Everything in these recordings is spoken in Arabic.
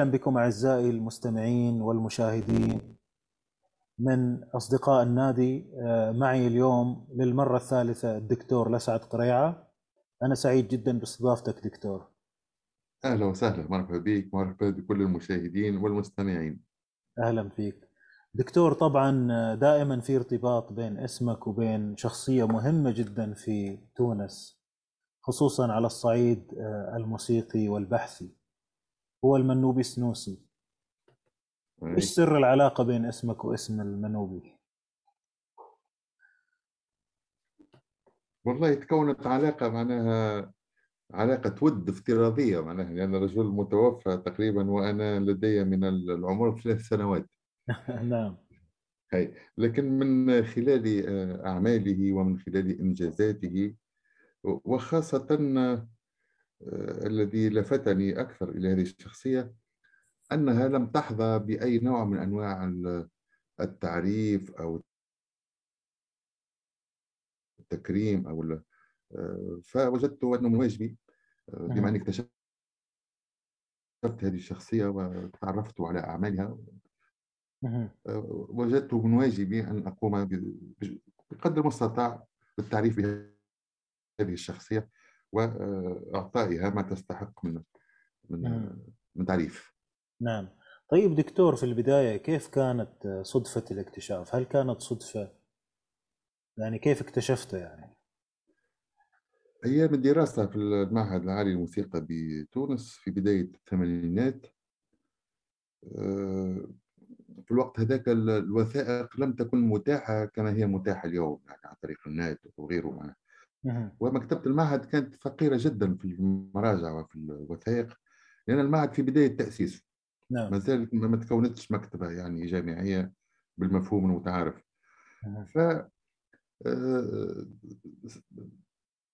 أهلا بكم أعزائي المستمعين والمشاهدين. من أصدقاء النادي آه، معي اليوم للمرة الثالثة الدكتور لسعد قريعة. أنا سعيد جدا باستضافتك دكتور. أهلا وسهلا. مرحبا بك مرحبا بكل المشاهدين والمستمعين. أهلا فيك. دكتور طبعا آه، دائما في ارتباط بين اسمك وبين شخصية مهمة جدا في تونس خصوصا على الصعيد آه، الموسيقي والبحثي. هو المنوبي سنوسي إيش سر العلاقة بين اسمك واسم المنوبي؟ والله تكونت علاقة معناها علاقة ود افتراضية معناها لأن الرجل متوفى تقريبا وأنا لدي من العمر ثلاث سنوات نعم هي. لكن من خلال آه، أعماله ومن خلال إنجازاته وخاصة الذي لفتني أكثر إلى هذه الشخصية أنها لم تحظى بأي نوع من أنواع التعريف أو التكريم أو فوجدت أنه من واجبي بما أني اكتشفت هذه الشخصية وتعرفت على أعمالها. وجدت من واجبي أن أقوم بقدر المستطاع بالتعريف بهذه الشخصية. وإعطائها ما تستحق من من من تعريف نعم طيب دكتور في البداية كيف كانت صدفة الاكتشاف؟ هل كانت صدفة؟ يعني كيف اكتشفته يعني؟ أيام الدراسة في المعهد العالي للموسيقى بتونس في بداية الثمانينات آه، في الوقت هذاك الوثائق لم تكن متاحة كما هي متاحة اليوم يعني عن طريق النت وغيره ومكتبة المعهد كانت فقيرة جدا في المراجع وفي الوثائق لأن المعهد في بداية تأسيسه نعم. ما زالت ما تكونتش مكتبة يعني جامعية بالمفهوم المتعارف. ف آه،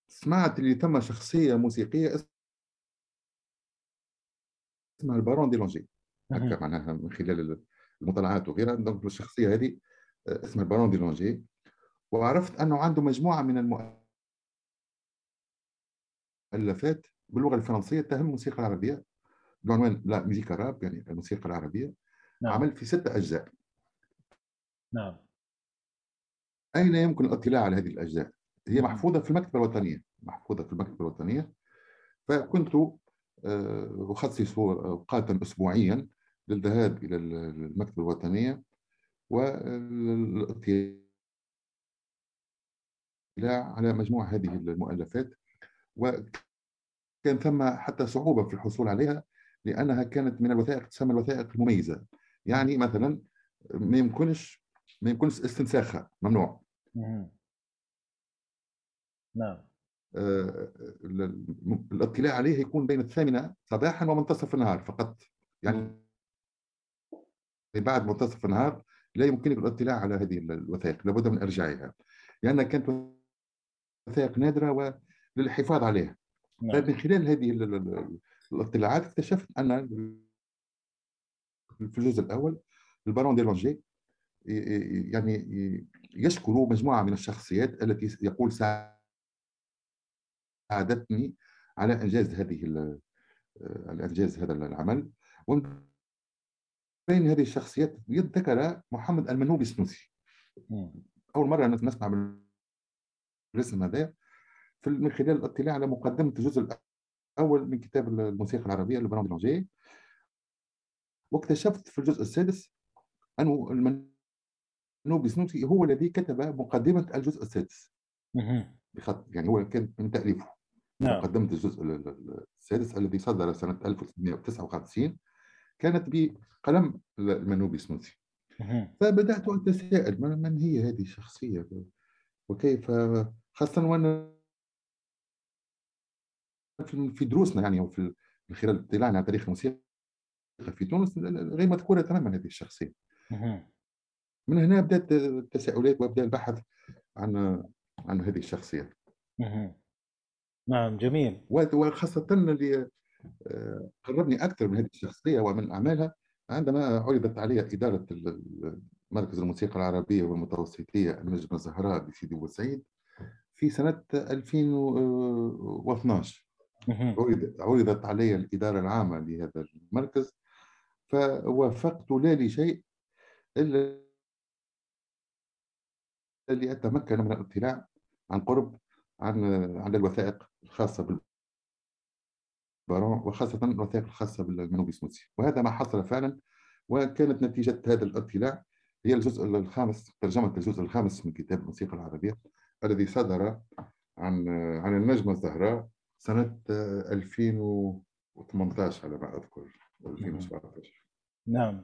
سمعت اللي ثم شخصية موسيقية اسمها البارون ديرلانجي. هكا معناها من خلال المطالعات وغيرها. donc الشخصية هذه آه، اسمها البارون ديرلانجي. وعرفت أنه عنده مجموعة من المؤلفات باللغة الفرنسية تهم الموسيقى العربية بعنوان La musique arabe يعني الموسيقى العربية نعم. عمل في ستة أجزاء نعم أين يمكن الاطلاع على هذه الأجزاء؟ هي. محفوظة في المكتبة الوطنية محفوظة في المكتبة الوطنية فكنت آه، أخصص أوقاتا أسبوعيا للذهاب إلى المكتبة الوطنية والإطلاع على مجموعة هذه المؤلفات وكان ثم حتى صعوبة في الحصول عليها لأنها كانت من الوثائق تسمى الوثائق المميزة. يعني مثلا ما يمكنش ما يمكنش استنساخها ممنوع. نعم. آه، الاطلاع عليه يكون بين الثامنة صباحا ومنتصف النهار فقط. يعني بعد منتصف النهار لا يمكنك الاطلاع على هذه الوثائق لابد من إرجاعها. لأنها كانت وثائق نادرة وللحفاظ عليها. نعم. من خلال هذه الاطلاعات اكتشفت أن في الجزء الأول البارون دي لونجي يعني يشكر مجموعة من الشخصيات التي يقول ساعدتني على إنجاز هذه على إنجاز هذا العمل. ومن بين هذه الشخصيات ذكر محمد المنوبي السنوسي أول مرة نسمع بالاسم هذا. من خلال الاطلاع على مقدمة الجزء اول من كتاب الموسيقى العربية لبرون ديلونجي واكتشفت في الجزء السادس أنه المنوبي سنوسي هو الذي كتب مقدمة الجزء السادس. بخط يعني هو كان من تأليفه. نعم. مقدمة الجزء السادس الذي صدر سنة 1959 كانت بقلم المنوبي سنوسي فبدأت اتساءل من هي هذه الشخصية؟ وكيف؟ خاصة وأنا في دروسنا يعني وفي من خلال اطلاعنا على تاريخ الموسيقى في تونس غير مذكورة تماما هذه الشخصية. من هنا بدأت التساؤلات وبدا البحث عن عن هذه الشخصية. نعم جميل. وخاصة اللي آه، قربني أكثر من هذه الشخصية ومن أعمالها عندما عرضت علي إدارة مركز الموسيقى العربية والمتوسطية المجمع الزهراء بسيدي بوسعيد في سنة 2012 عرضت علي الإدارة العامة لهذا المركز فوافقت لا لشيء إلا لأتمكن من الاطلاع عن قرب عن عن الوثائق الخاصة بالبارون وخاصة الوثائق الخاصة بالمنوبي سموتسي. وهذا ما حصل فعلا وكانت نتيجة هذا الاطلاع هي الجزء الخامس ترجمة الجزء الخامس من كتاب الموسيقى العربية الذي صدر عن عن النجمة الزهراء سنة 2018 على ما أذكر 2017 نعم.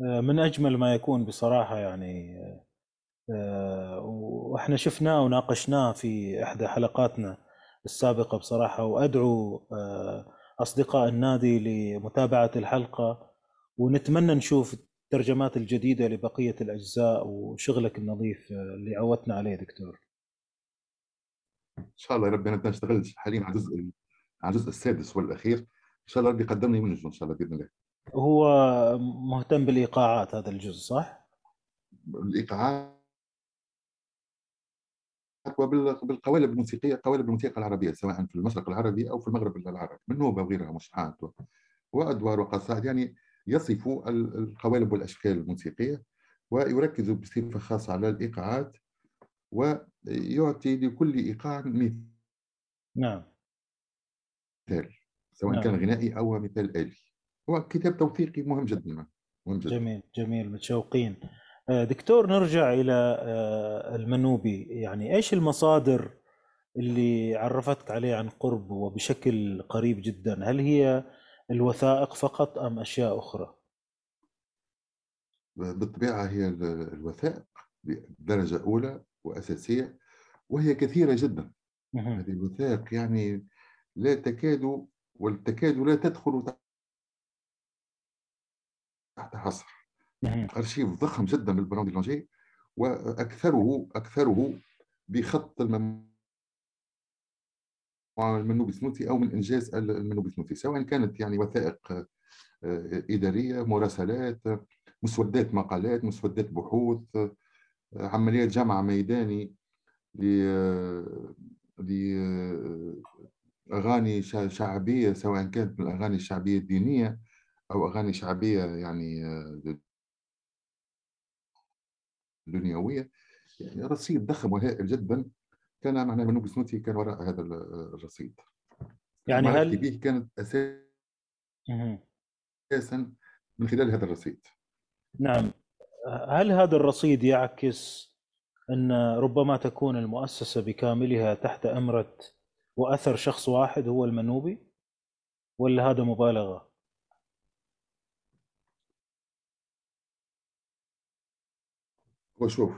آه، من أجمل ما يكون بصراحة يعني آه، وإحنا شفناه وناقشناه في إحدى حلقاتنا السابقة بصراحة وأدعو آه، أصدقاء النادي لمتابعة الحلقة ونتمنى نشوف الترجمات الجديدة لبقية الأجزاء وشغلك النظيف اللي عودتنا عليه دكتور. إن شاء الله يا رب أنا نشتغل حاليا على الجزء على الجزء السادس والأخير. إن شاء الله ربي يقدمني منه إن شاء الله بإذن الله. هو مهتم بالإيقاعات هذا الجزء صح؟ الايقاعات وبالقوالب الموسيقية قوالب الموسيقى العربية سواء في المشرق العربي أو في المغرب العربي من نوبة وغيرها مشحات وأدوار وقصائد. يعني يصف القوالب والأشكال الموسيقية ويركز بصفة خاصة على الإيقاعات ويعطي لكل إيقاع مثال نعم. مثال سواء نعم. كان غنائي أو مثال آلي. هو كتاب توثيقي مهم جدا مهم جدا. جميل جميل متشوقين. آه، دكتور نرجع إلى آه، المنوبي. يعني إيش المصادر اللي عرفتك عليه عن قرب وبشكل قريب جدا؟ هل هي الوثائق فقط أم أشياء أخرى؟ بالطبيعة هي الوثائق درجة أولى وأساسية وهي كثيرة جدا. هذه الوثائق يعني لا تكاد والتكاد لا تدخل تحت حصر. أرشيف ضخم جدا للبرون دي لونجي وأكثره أكثره بخط المنوبي سموتي أو من إنجاز المنوبي سموتي سواء كانت يعني وثائق آه، إدارية مراسلات مسودات مقالات مسودات بحوث عمليات جمع ميداني لأغاني شعبية سواء كانت من الأغاني الشعبية الدينية أو أغاني شعبية يعني دنيوية. يعني رصيد ضخم وهائل جدا. كان معنا منوب سنوتي كان وراء هذا الرصيد. يعني هل به كانت أساسا من خلال هذا الرصيد. نعم. هل هذا الرصيد يعكس أن ربما تكون المؤسسة بكاملها تحت أمرة وأثر شخص واحد هو المنوبي؟ ولا هذا مبالغة؟ هو شوف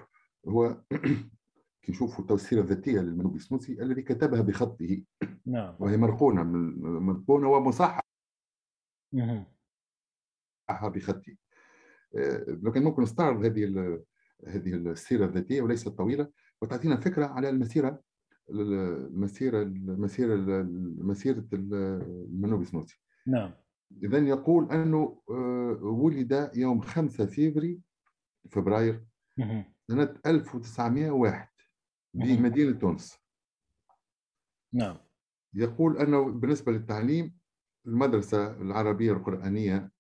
هو كي نشوفوا التوسيرة الذاتية للمنوبي السنوسي الذي كتبها بخطه نعم. وهي مرقونة مرقونة ومصححة بخطه. لو كان ممكن نستعرض هذه هذه السيرة الذاتية وليست طويلة وتعطينا فكرة على المسيرة المسيرة المسيرة مسيره المنوبي سنوسي. نعم. اذا يقول أنه آه، ولد يوم 5 فبراير فبراير سنة 1901 بمدينه تونس. نعم. يقول أنه بالنسبة للتعليم المدرسة العربية القرآنية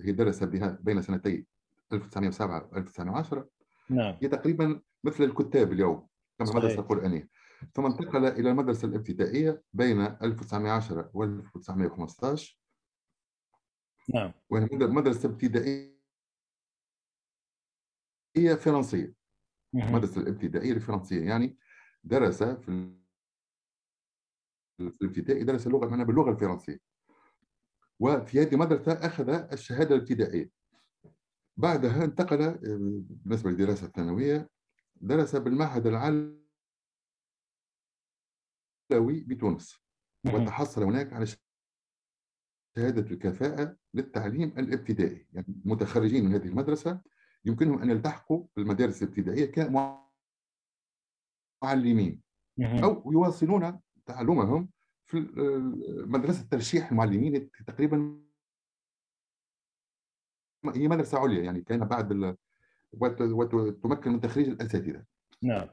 هي درس بها بين سنتي 1907 و 1910 نعم. هي تقريبا مثل الكتاب اليوم كما المدرسة القرآنية. ثم انتقل إلى المدرسة الابتدائية بين 1910 و 1915 نعم. وهي مدرسة ابتدائية فرنسية. المدرسة الابتدائية الفرنسية يعني درس في الابتدائي درس اللغة معنا باللغة الفرنسية. وفي هذه المدرسة أخذ الشهادة الابتدائية. بعدها انتقل آه، بالنسبة للدراسة الثانوية درس بالمعهد العلوي بتونس وتحصل هناك على شهادة الكفاءة للتعليم الابتدائي. يعني المتخرجين من هذه المدرسة يمكنهم أن يلتحقوا بالمدارس الابتدائية كمعلمين أو يواصلون تعلمهم في مدرسة ترشيح المعلمين تقريبا هي مدرسة عليا يعني كان بعد وتمكن من تخريج الأساتذة. نعم.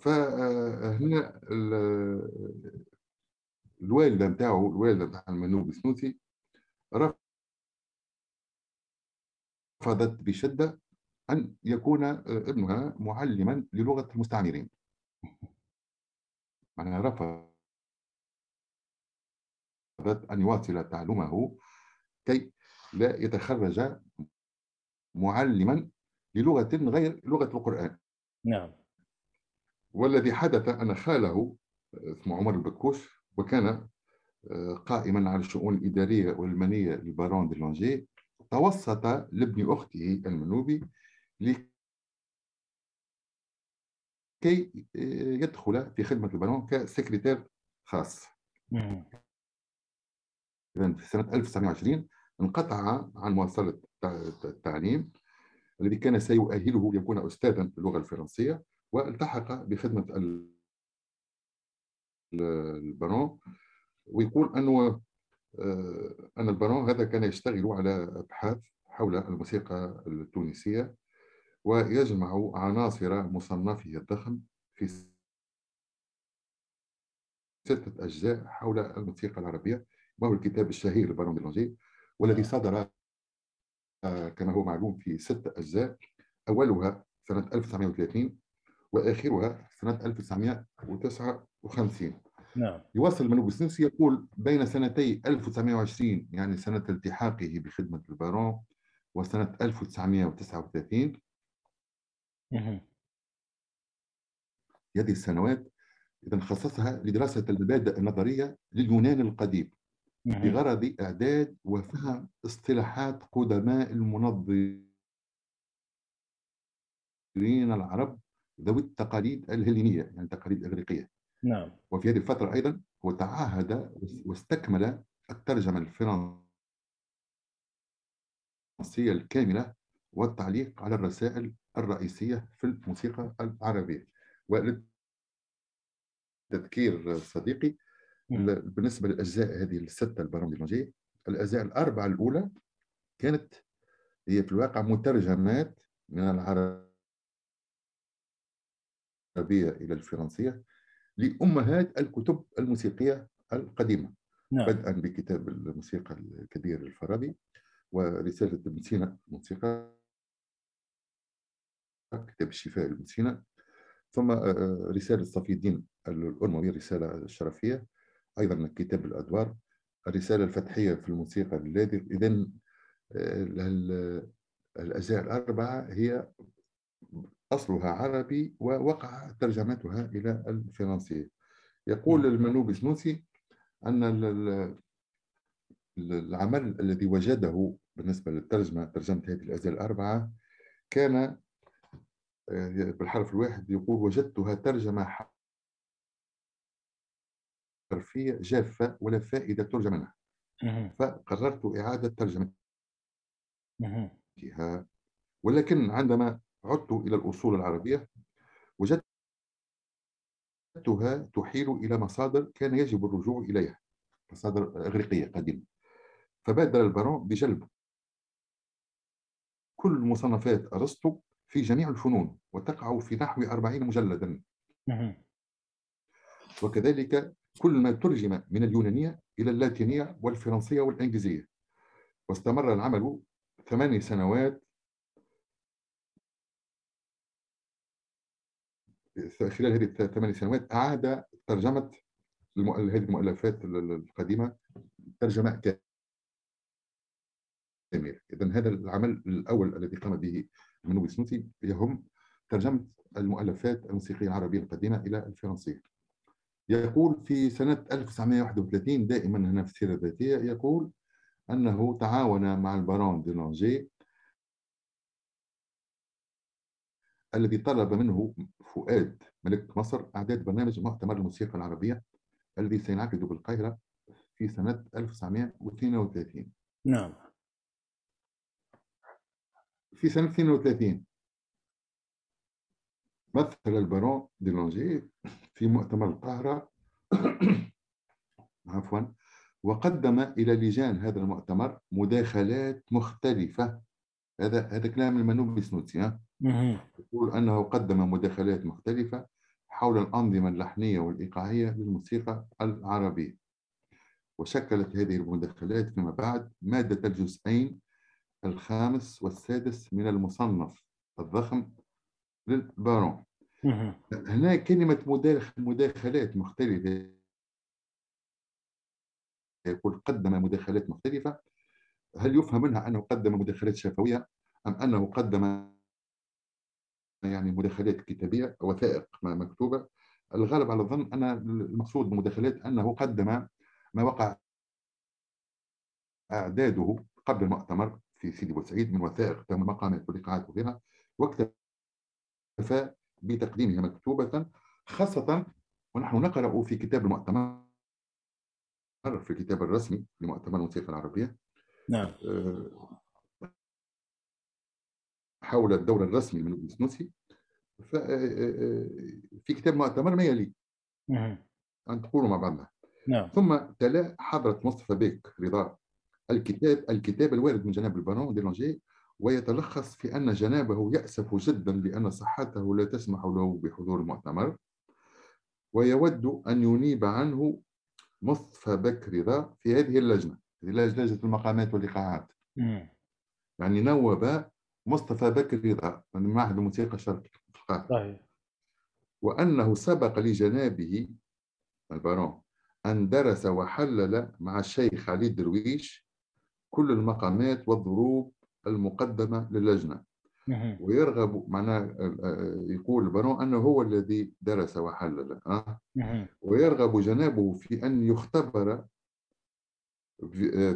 فهنا الوالدة نتاعو الوالدة نتاع المنوب السنوسي رفضت بشدة أن يكون ابنها معلما للغة المستعمرين. معناها رفضت أن يواصل تعلمه كي لا يتخرج معلما للغة غير لغة القرآن. نعم. والذي حدث أن خاله اسمه عمر البكوش وكان آه، قائما على الشؤون الإدارية والمالية لبارون دي لونجي توسط لابن أخته المنوبي لكي آه، يدخل في خدمة البارون كسكرتير خاص. إذا في سنة 1920 انقطع عن مواصلة التعليم الذي كان سيؤهله ليكون أستاذا باللغة الفرنسية والتحق بخدمة البارون ويقول أنه آه، أن البارون هذا كان يشتغل على أبحاث حول الموسيقى التونسية ويجمع عناصر مصنفه الضخم في ستة أجزاء حول الموسيقى العربية. وهو الكتاب الشهير لبارون بيلونجي والذي صدر آه، كما هو معلوم في ست أجزاء. أولها سنة 1930 وآخرها سنة 1959 نعم. يواصل منوب السنسي يقول بين سنتي 1920 يعني سنة التحاقه بخدمة البارون وسنة 1939 هذه السنوات إذا خصصها لدراسة المبادئ النظرية لليونان القديم. بغرض إعداد وفهم اصطلاحات قدماء المنظرين العرب ذوي التقاليد الهلينية يعني التقاليد الإغريقية نعم. وفي هذه الفترة أيضا هو تعهد واستكمل الترجمة الفرنسية الكاملة والتعليق على الرسائل الرئيسية في الموسيقى العربية. وللتذكير صديقي بالنسبة للأجزاء هذه الستة البرامج الأجزاء الأربعة الأولى كانت هي في الواقع مترجمات من العربية إلى الفرنسية لأمهات الكتب الموسيقية القديمة نعم. بدءا بكتاب الموسيقى الكبير الفارابي ورسالة ابن سينا الموسيقى كتاب الشفاء ابن سينا ثم آه، آه، رسالة صفي الدين الأرموي الرسالة الشرفية أيضا كتاب الأدوار الرسالة الفتحية في الموسيقى الذي اذا آه، الأجزاء الأربعة هي أصلها عربي ووقع ترجمتها إلى الفرنسية يقول نعم. المنوب السنوسي أن العمل الذي وجده بالنسبة للترجمة ترجمة هذه الأجزاء الأربعة كان آه، بالحرف الواحد يقول وجدتها ترجمة حرفية جافة ولا فائدة ترجم منها. فقررت إعادة ترجمتها. ولكن عندما عدت إلى الأصول العربية وجدتها تحيل إلى مصادر كان يجب الرجوع إليها مصادر إغريقية قديمة. فبادر البارون بجلب كل مصنفات أرسطو في جميع الفنون وتقع في نحو أربعين مجلدا. وكذلك كل ما ترجم من اليونانية إلى اللاتينية والفرنسية والإنجليزية. واستمر العمل ثماني سنوات. خلال هذه الثمان سنوات أعاد ترجمة هذه المؤلفات القديمة ترجمة كاملة. إذا هذا العمل الأول الذي قام به منوب سنوسي يهم ترجمة المؤلفات الموسيقية العربية القديمة إلى الفرنسية. يقول في سنة 1931 دائما هنا في السيرة الذاتية يقول أنه تعاون مع البارون دي الذي طلب منه فؤاد ملك مصر إعداد برنامج مؤتمر الموسيقى العربية الذي سينعقد بالقاهرة في سنة 1932 نعم. في سنة 32 مثل البارون دي لونجي في مؤتمر القاهرة. عفوا. وقدم إلى لجان هذا المؤتمر مداخلات مختلفة. هذا هذا كلام المنوب بسنوتي يقول أنه قدم مداخلات مختلفة حول الأنظمة اللحنية والإيقاعية للموسيقى العربية. وشكلت هذه المداخلات فيما بعد مادة الجزئين الخامس والسادس من المصنف الضخم للبارون. هنا كلمة مداخلات مختلفة. يقول قدم مداخلات مختلفة. هل يفهم منها أنه قدم مداخلات شفوية أم أنه قدم يعني مداخلات كتابية وثائق مكتوبة؟ الغالب على الظن أن المقصود بالمداخلات أنه قدم ما وقع إعداده قبل المؤتمر في سيدي بوسعيد من وثائق تم مقامات ولقاءات وغيرها واكتفى بتقديمها مكتوبة خاصة ونحن نقرأ في كتاب المؤتمر في الكتاب الرسمي لمؤتمر الموسيقى العربية. نعم. آه، حول الدور الرسمي من السنوسي آه، آه، في كتاب مؤتمر ما يلي؟ أن تقولوا مع بعضنا. نعم. ثم تلا حضرة مصطفى بيك رضا. الكتاب الكتاب الوارد من جناب البارون ديلونجي ويتلخص في أن جنابه يأسف جدا لأن صحته لا تسمح له بحضور المؤتمر ويود أن ينيب عنه مصطفى بك رضا في هذه اللجنة لجنة المقامات والإيقاعات يعني نوب مصطفى بك رضا من معهد الموسيقى الشرقي في القاهرة وأنه سبق لجنابه البارون أن درس وحلل مع الشيخ علي الدرويش كل المقامات والضروب المقدمة للجنة. ويرغب معناه يقول البارون أنه هو الذي درس وحلل أه؟ ويرغب جنابه في أن يختبر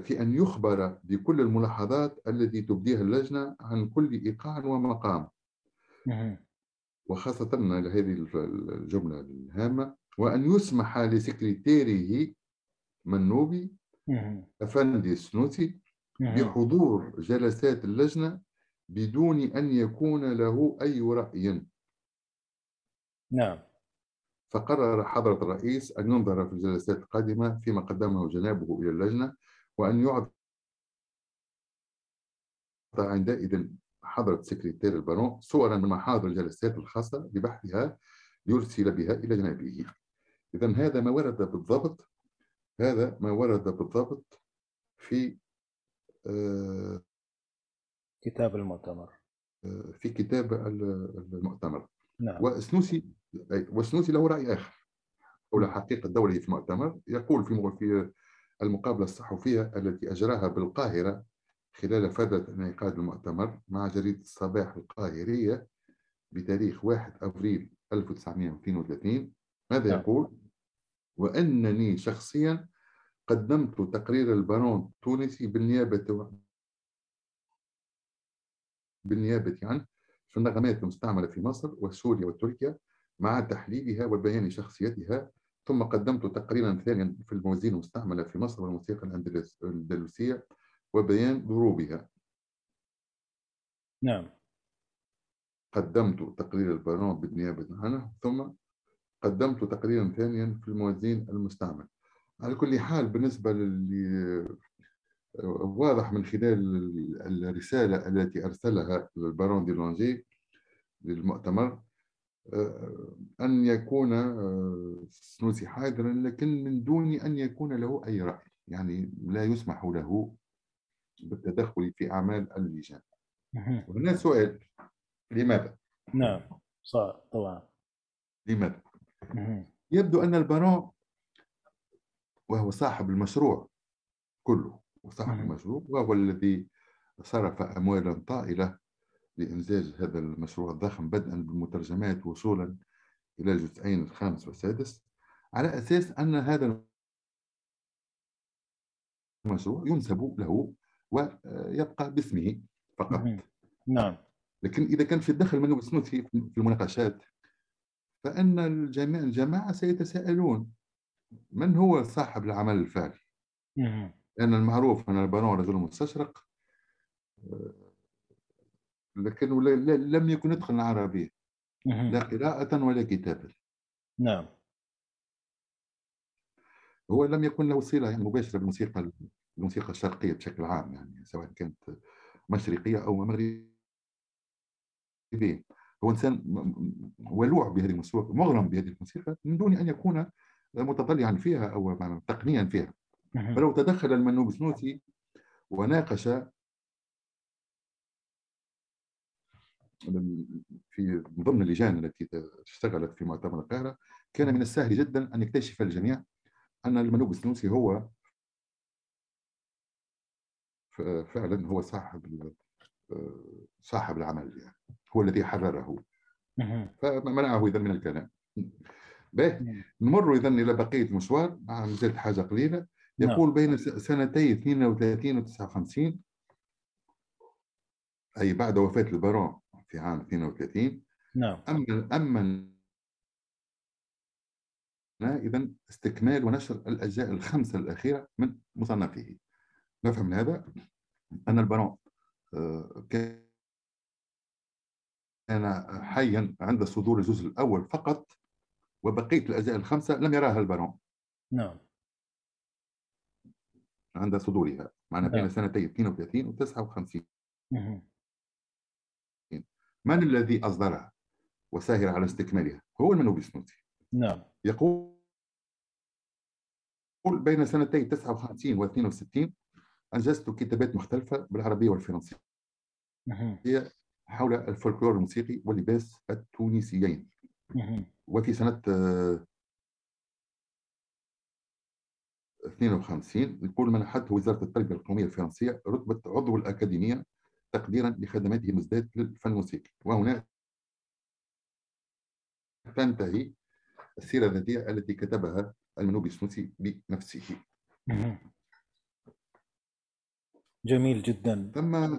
في أن يخبر بكل الملاحظات التي تبديها اللجنة عن كل إيقاع ومقام. وخاصة هذه الجملة الهامة وأن يسمح لسكرتيره منوبي أفندي السنوسي بحضور جلسات اللجنة بدون أن يكون له أي رأي. نعم. فقرر حضرة الرئيس أن ينظر في الجلسات القادمة فيما قدمه جنابه إلى اللجنة وأن يعطى عندئذ حضرة سكرتير البارون صورا من محاضر الجلسات الخاصة ببحثها يرسل بها إلى جنابه. إذا هذا ما ورد بالضبط هذا ما ورد بالضبط في كتاب المؤتمر آه، في كتاب المؤتمر نعم. وسنوسي وسنوسي له رأي آخر حول حقيقة دوره في المؤتمر يقول في في المقابلة الصحفية التي أجراها بالقاهرة خلال فترة انعقاد المؤتمر مع جريدة الصباح القاهرية بتاريخ 1 أبريل 1932 ماذا نعم. يقول؟ وأنني شخصيا قدمت تقرير البارون التونسي بالنيابة بالنيابة عنه في النغمات المستعملة في مصر وسوريا وتركيا مع تحليلها وبيان شخصيتها. ثم قدمت تقريرا ثانيا في الموازين المستعملة في مصر والموسيقى الأندلسية وبيان ضروبها. نعم. قدمت تقرير البارون بالنيابة عنه. ثم قدمت تقريرا ثانيا في الموازين المستعمل على كل حال بالنسبة للي واضح من خلال الرسالة التي أرسلها البارون دي لونجي للمؤتمر آه، أن يكون آه، سنوسي حاضرا لكن من دون أن يكون له أي رأي يعني لا يسمح له بالتدخل في أعمال اللجان وهنا سؤال لماذا؟ نعم صح طبعا لماذا؟ يبدو أن البارون وهو صاحب المشروع كله وصاحب المشروع وهو الذي صرف أموالا طائلة لإنجاز هذا المشروع الضخم بدءا بالمترجمات وصولا إلى الجزئين الخامس والسادس على أساس أن هذا المشروع ينسب له ويبقى باسمه فقط. نعم. لكن إذا كان في الدخل من في المناقشات فإن الجميع الجماعة سيتساءلون من هو صاحب العمل الفعلي؟ لأن المعروف أن البارون رجل مستشرق لكنه لم يكن يدخل العربية لا قراءة ولا كتابة. نعم. هو لم يكن له صلة يعني مباشرة بالموسيقى الموسيقى الشرقية بشكل عام يعني سواء كانت مشرقية أو مغربية. هو إنسان ولوع بهذه الموسيقى مغرم بهذه الموسيقى من دون أن يكون متطلعا فيها أو تقنيا فيها. فلو تدخل المنوب السنوسي وناقش في ضمن اللجان التي اشتغلت في مؤتمر القاهرة كان من السهل جدا أن يكتشف الجميع أن المنوب السنوسي هو فعلا هو صاحب صاحب العمل يعني هو الذي حرره. فمنعه إذا من الكلام. باهي. نمر إذا إلى بقية المشوار مع زلت حاجة قليلة. نعم. يقول بين سنتي 32 و 59 أي بعد وفاة البارون في عام 32 نعم. أما أما إذا استكمال ونشر الأجزاء الخمسة الأخيرة من مصنفه. نفهم من هذا أن البارون آه، كان حيا عند صدور الجزء الأول فقط وبقية الأجزاء الخمسة لم يراها البارون. نعم. عند صدورها. معنا بين نعم. سنتي 32 و 59 من الذي أصدرها وساهر على استكمالها؟ هو المنوبي السنوسي نعم. يقول بين سنتي 59 و 62 أنجزت كتابات مختلفة بالعربية والفرنسية هي حول الفولكلور الموسيقي واللباس التونسيين. وفي سنة 52 يقول منحته وزارة التربية القومية الفرنسية رتبة عضو الأكاديمية تقديرا لخدماته المزداد للفن الموسيقي وهنا تنتهي السيرة الذاتية التي كتبها المنوبي السنوسي بنفسه. جميل جدا. ثم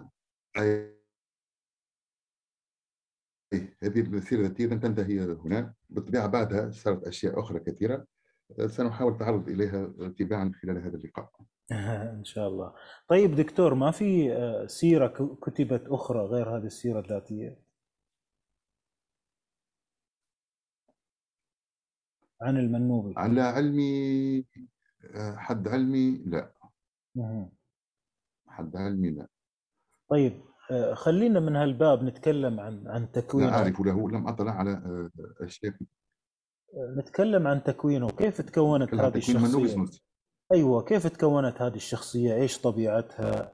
هذه السيرة الذاتية تنتهي هنا بالطبيعة بعدها صارت أشياء أخرى كثيرة. سنحاول التعرض إليها تباعا خلال هذا اللقاء. إن شاء الله. طيب دكتور ما في آه، سيرة كتبت أخرى غير هذه السيرة الذاتية؟ عن المنوبي على علمي آه، حد علمي؟ لا. حد علمي لا. طيب آه، خلينا من هالباب نتكلم عن عن تكوين لا أعرف له لم أطلع على اشياء نتكلم عن تكوينه. كيف تكونت هذه الشخصية؟ أيوه كيف تكونت هذه الشخصية؟ إيش طبيعتها؟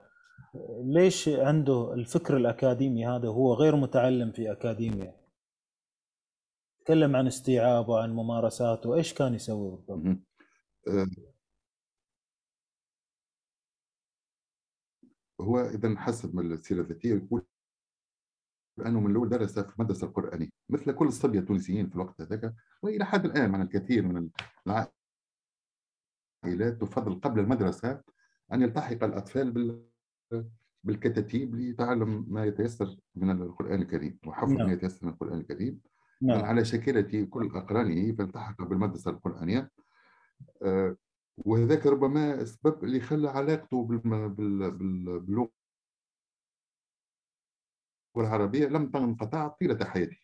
ليش عنده الفكر الأكاديمي هذا هو غير متعلم في اكاديميا تكلم عن استيعابه عن ممارساته إيش كان يسوي بالضبط؟ هو اذا حسب من السيره الذاتية يقول لأنه من الأول درس في المدرسة القرآنية مثل كل الصبيه التونسيين في الوقت هذاك وإلى حد الآن من الكثير من العائلات تفضل قبل المدرسة أن يلتحق الأطفال بال بالكتاتيب لتعلم ما يتيسر من القرآن الكريم وحفظ نعم. ما يتيسر من القرآن الكريم نعم. على شكلة كل أقرانه فالتحق بالمدرسة القرآنية وذاك ربما السبب اللي خلى علاقته باللغة العربية لم تنقطع طيلة حياته.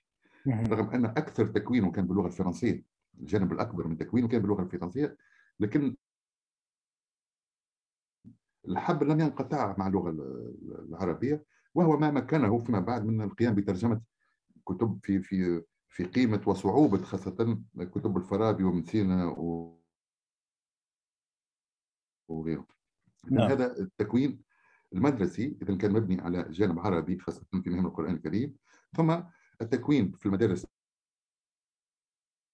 رغم أن أكثر تكوينه كان باللغة الفرنسية الجانب الأكبر من تكوينه كان باللغة الفرنسية لكن الحبل لم ينقطع مع اللغة العربية وهو ما مكنه فيما بعد من القيام بترجمة كتب في في في قيمة وصعوبة خاصة كتب الفارابي وابن سينا و... وغيره. نعم. هذا التكوين المدرسي إذا كان مبني على جانب عربي خاصة في مهم القرآن الكريم ثم التكوين في المدارس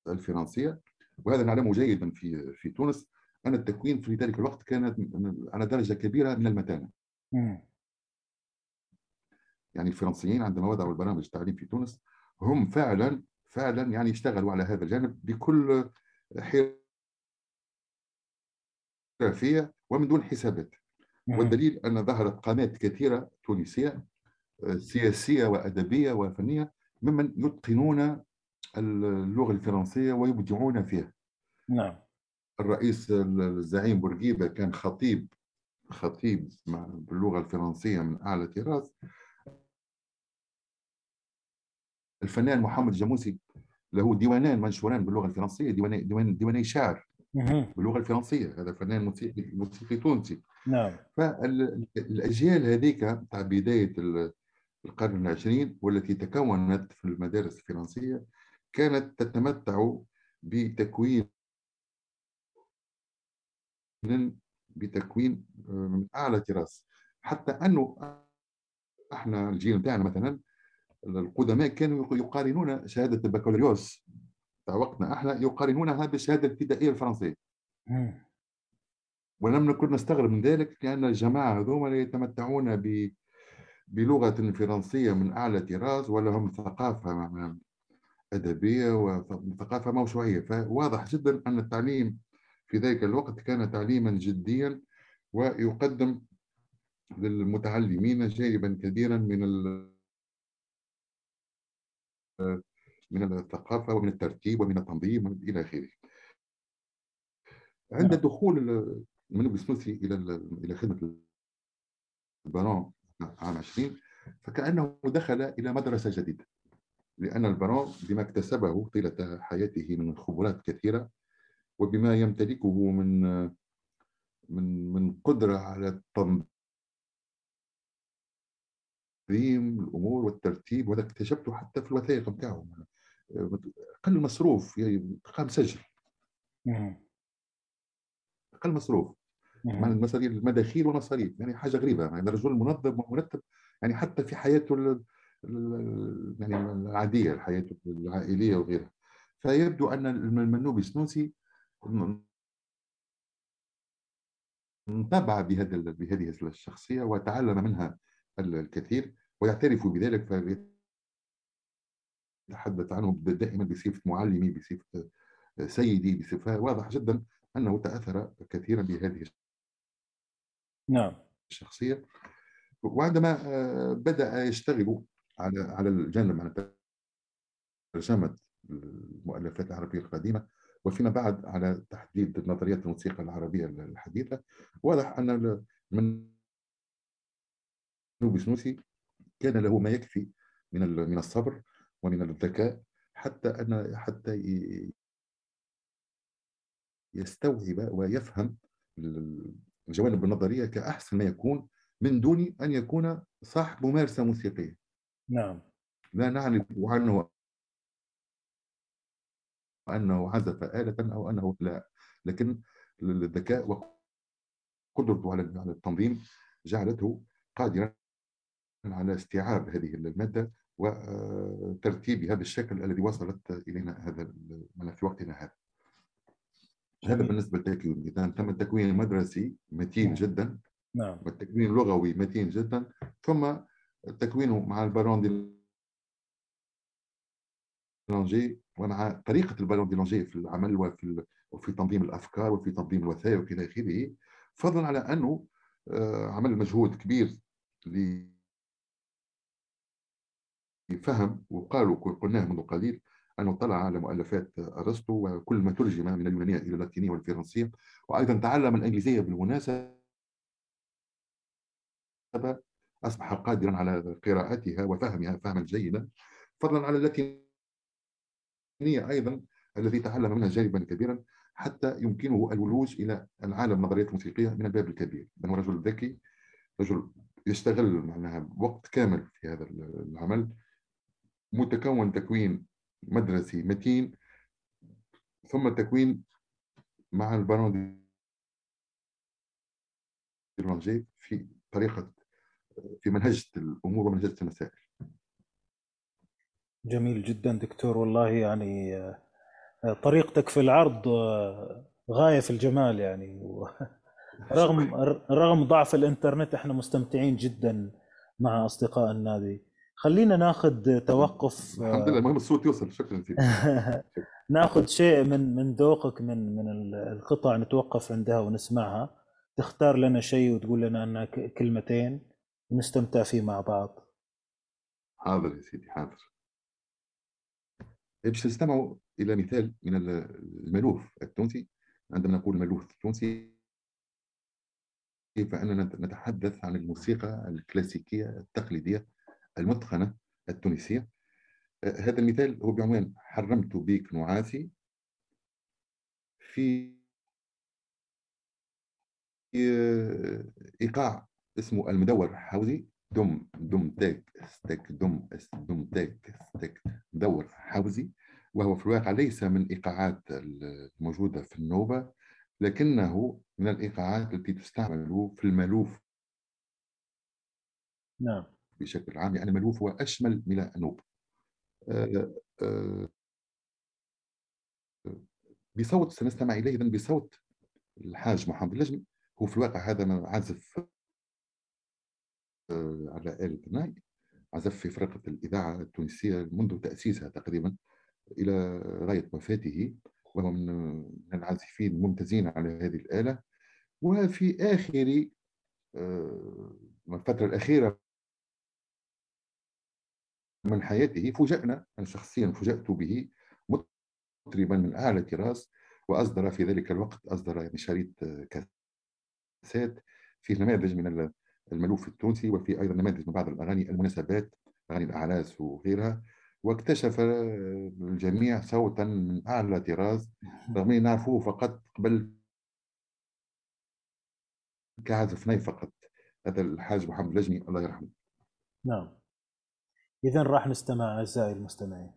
الفرنسية وهذا نعلمه جيدا في في تونس أن التكوين في ذلك الوقت كانت على درجة كبيرة من المتانة. يعني الفرنسيين عندما وضعوا البرامج التعليم في تونس هم فعلا فعلا يعني يشتغلوا على هذا الجانب بكل حرفيه ومن دون حسابات والدليل أن ظهرت قامات كثيرة تونسية آه، سياسية وأدبية وفنية ممن يتقنون اللغة الفرنسية ويبدعون فيها. نعم. الرئيس الزعيم بورقيبة كان خطيب خطيب باللغة الفرنسية من أعلى طراز الفنان محمد الجاموسي له ديوانان منشوران باللغة الفرنسية ديواني ديوان ديواني شعر باللغة الفرنسية هذا فنان موسيقي موسيقي تونسي. نعم. فالأجيال هذيك تاع بداية القرن العشرين والتي تكونت في المدارس الفرنسية كانت تتمتع بتكوين بتكوين آه، من أعلى طراز حتى أنه إحنا الجيل بتاعنا مثلا القدماء كانوا يقارنون شهادة البكالوريوس وقتنا إحنا يقارنونها بالشهاده الابتدائية الفرنسية. ولم نكن نستغرب من ذلك لأن الجماعة هذوما يتمتعون ب بلغة فرنسية من أعلى طراز ولهم ثقافة أدبية وثقافة موسوعية. فواضح جدا أن التعليم في ذلك الوقت كان تعليما جديا ويقدم للمتعلمين جانبا كبيرا من من الثقافة ومن الترتيب ومن التنظيم إلى آخره. عند نعم. دخول المنوب السنوسي إلى إلى خدمة البرون عام 20 فكأنه دخل إلى مدرسة جديدة لأن البرون بما اكتسبه طيلة حياته من خبرات كثيرة وبما يمتلكه من من من قدرة على التنظيم الأمور والترتيب وهذا اكتشفته حتى في الوثائق بتاعه أقل مصروف يعني قام سجل. أقل مصروف. مع المصاريف المداخيل والمصاريف يعني حاجة غريبة يعني رجل منظم ومرتب يعني حتى في حياته يعني العادية حياته العائلية وغيرها. فيبدو أن المنوبي السنوسي انطبع بهذا بهذه الشخصية وتعلم منها الكثير ويعترف بذلك يتحدث عنه دائما بصفة معلمي بصفة سيدي بصفة واضح جدا أنه تأثر كثيرا بهذه نعم. الشخصية. وعندما آه، بدأ يشتغل على على الجانب على ترجمة المؤلفات العربية القديمة وفيما بعد على تحديد نظريات الموسيقى العربية الحديثة واضح أن من بسنوسي كان له ما يكفي من من الصبر ومن الذكاء حتى أن حتى يستوعب ويفهم الجوانب النظرية كأحسن ما يكون من دون أن يكون صاحب ممارسة موسيقية. نعم. لا نعرف عنه أنه عزف آلة أو أنه لا لكن الذكاء وقدرته على التنظيم جعلته قادرا على استيعاب هذه المادة وترتيبها بالشكل الذي وصلت إلينا هذا في وقتنا هذا. هذا بالنسبة للتكوين إذا تم التكوين المدرسي متين نعم. جدا نعم. والتكوين اللغوي متين جدا ثم التكوين مع البارون دي لونجي ومع طريقة البالون دي لونجي في العمل وفي وفي تنظيم الأفكار وفي تنظيم الوثائق إلى آخره فضلا على أنه آه، عمل مجهود كبير فهم وقالوا قلناه منذ قليل أنه اطلع على مؤلفات أرسطو وكل ما ترجم من اليونانية إلى اللاتينية والفرنسية وأيضا تعلم الإنجليزية بالمناسبة. أصبح قادرا على قراءتها وفهمها فهما جيدا. فضلا على اللاتينية أيضا الذي تعلم منها جانبا كبيرا حتى يمكنه الولوج إلى العالم النظريات الموسيقية من الباب الكبير. لأنه رجل ذكي رجل يشتغل معناها وقت كامل في هذا العمل. متكون تكوين مدرسي متين ثم تكوين مع البارون دي في طريقة في منهجة الأمور ومنهجة المسائل. جميل جدا دكتور والله يعني آه، طريقتك في العرض آه، غاية في الجمال يعني. رغم رغم ضعف الإنترنت إحنا مستمتعين جدا مع اصدقاء النادي خلينا ناخذ توقف الحمد لله المهم الصوت يوصل شكرا ناخذ شيء من من ذوقك من من القطع نتوقف عندها ونسمعها. تختار لنا شيء وتقول لنا انها كلمتين ونستمتع فيه مع بعض. حاضر يا سيدي حاضر. باش نستمعوا إلى مثال من المألوف التونسي. عندما نقول المالوف التونسي فاننا نتحدث عن الموسيقى الكلاسيكية التقليدية المتقنة التونسية. آه، هذا المثال هو بعنوان حرمت بيك نعاسي. في آه، إيقاع اسمه المدور حوزي. دم دم تاك ستك دم دم تاك ستك مدور حوزي. وهو في الواقع ليس من إيقاعات الموجودة في النوبة لكنه من الإيقاعات التي تستعمل في الملوف. نعم. بشكل عام يعني الملوف هو أشمل من النوب آه، آه، بصوت سنستمع إليه إذن بصوت الحاج محمد اللجم هو في الواقع هذا عازف آه، على آلة الناي عزف في فرقة الإذاعة التونسية منذ تأسيسها تقريبا إلى غاية وفاته وهو من العازفين الممتازين على هذه الآلة. وفي آخر الفترة الأخيرة من حياته فوجئنا أنا شخصيا فوجئت به مطربا من أعلى طراز وأصدر في ذلك الوقت أصدر يعني شريط كاسات فيه نماذج من الملوف التونسي وفي أيضا نماذج من بعض الأغاني المناسبات أغاني الأعراس وغيرها واكتشف الجميع صوتا من أعلى طراز رغم أن نعرفوه فقط قبل كعازف ناي فقط هذا الحاج محمد لجني الله يرحمه. نعم. إذا راح نستمع أعزائي المستمعين.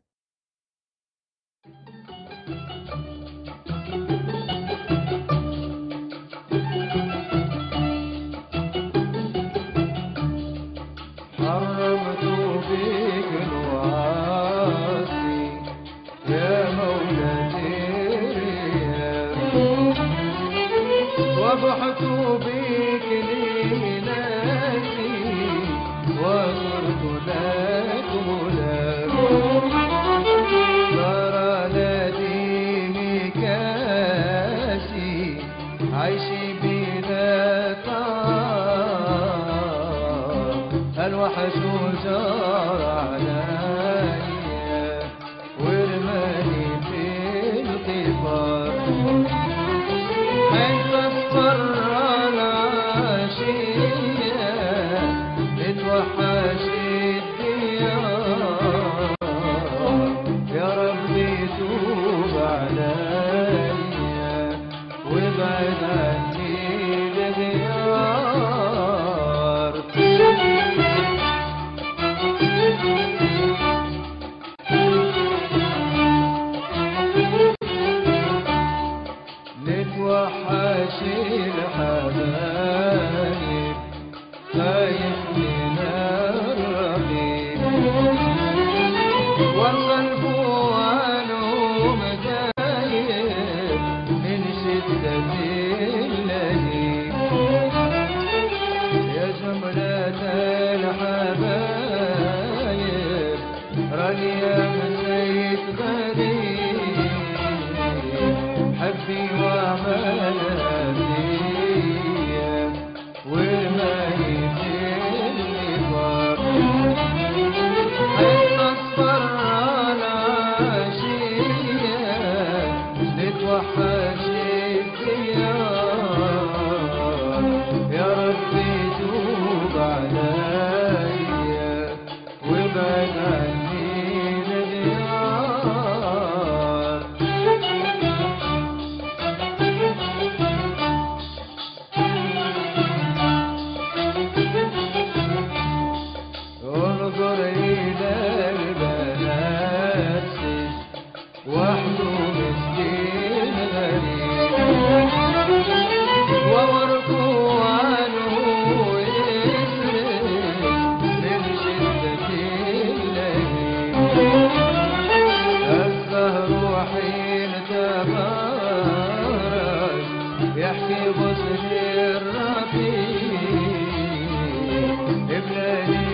يحكي بصر الرقيب ابلاني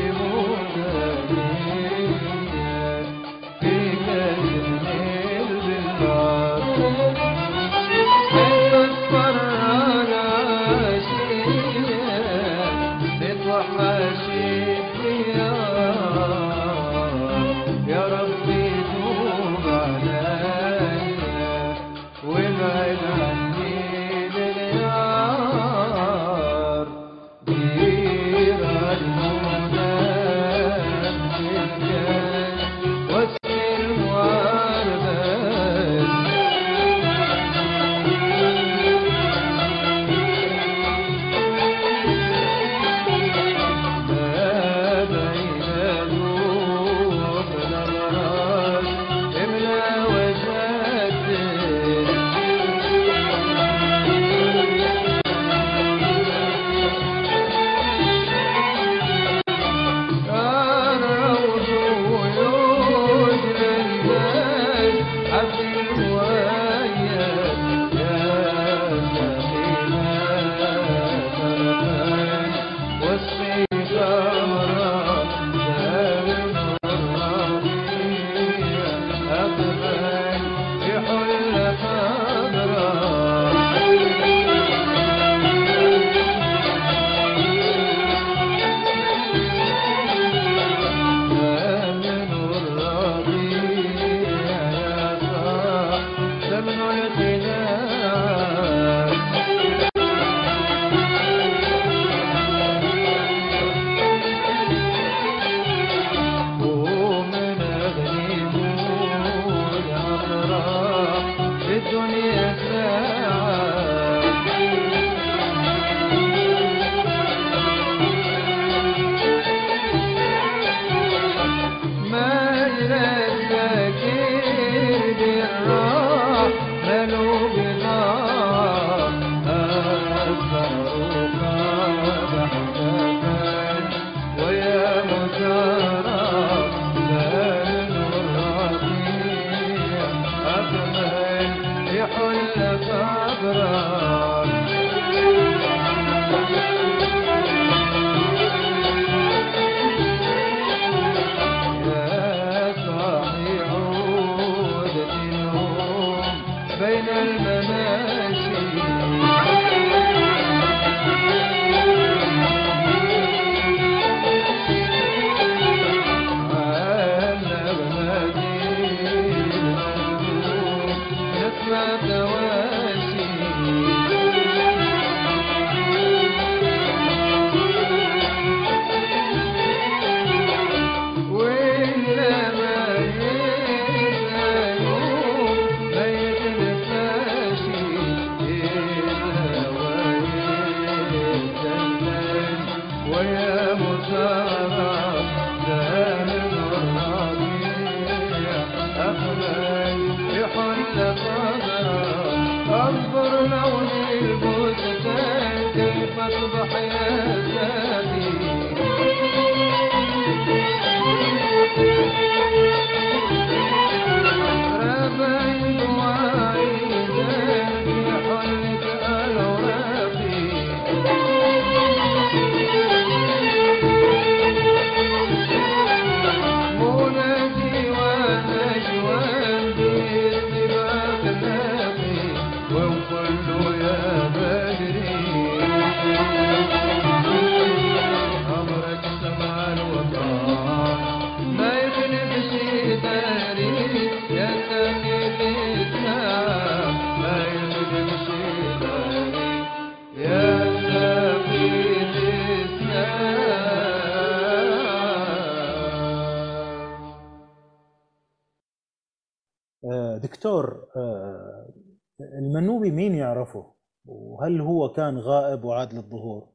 المنوبي مين يعرفه؟ وهل هو كان غائب وعاد للظهور؟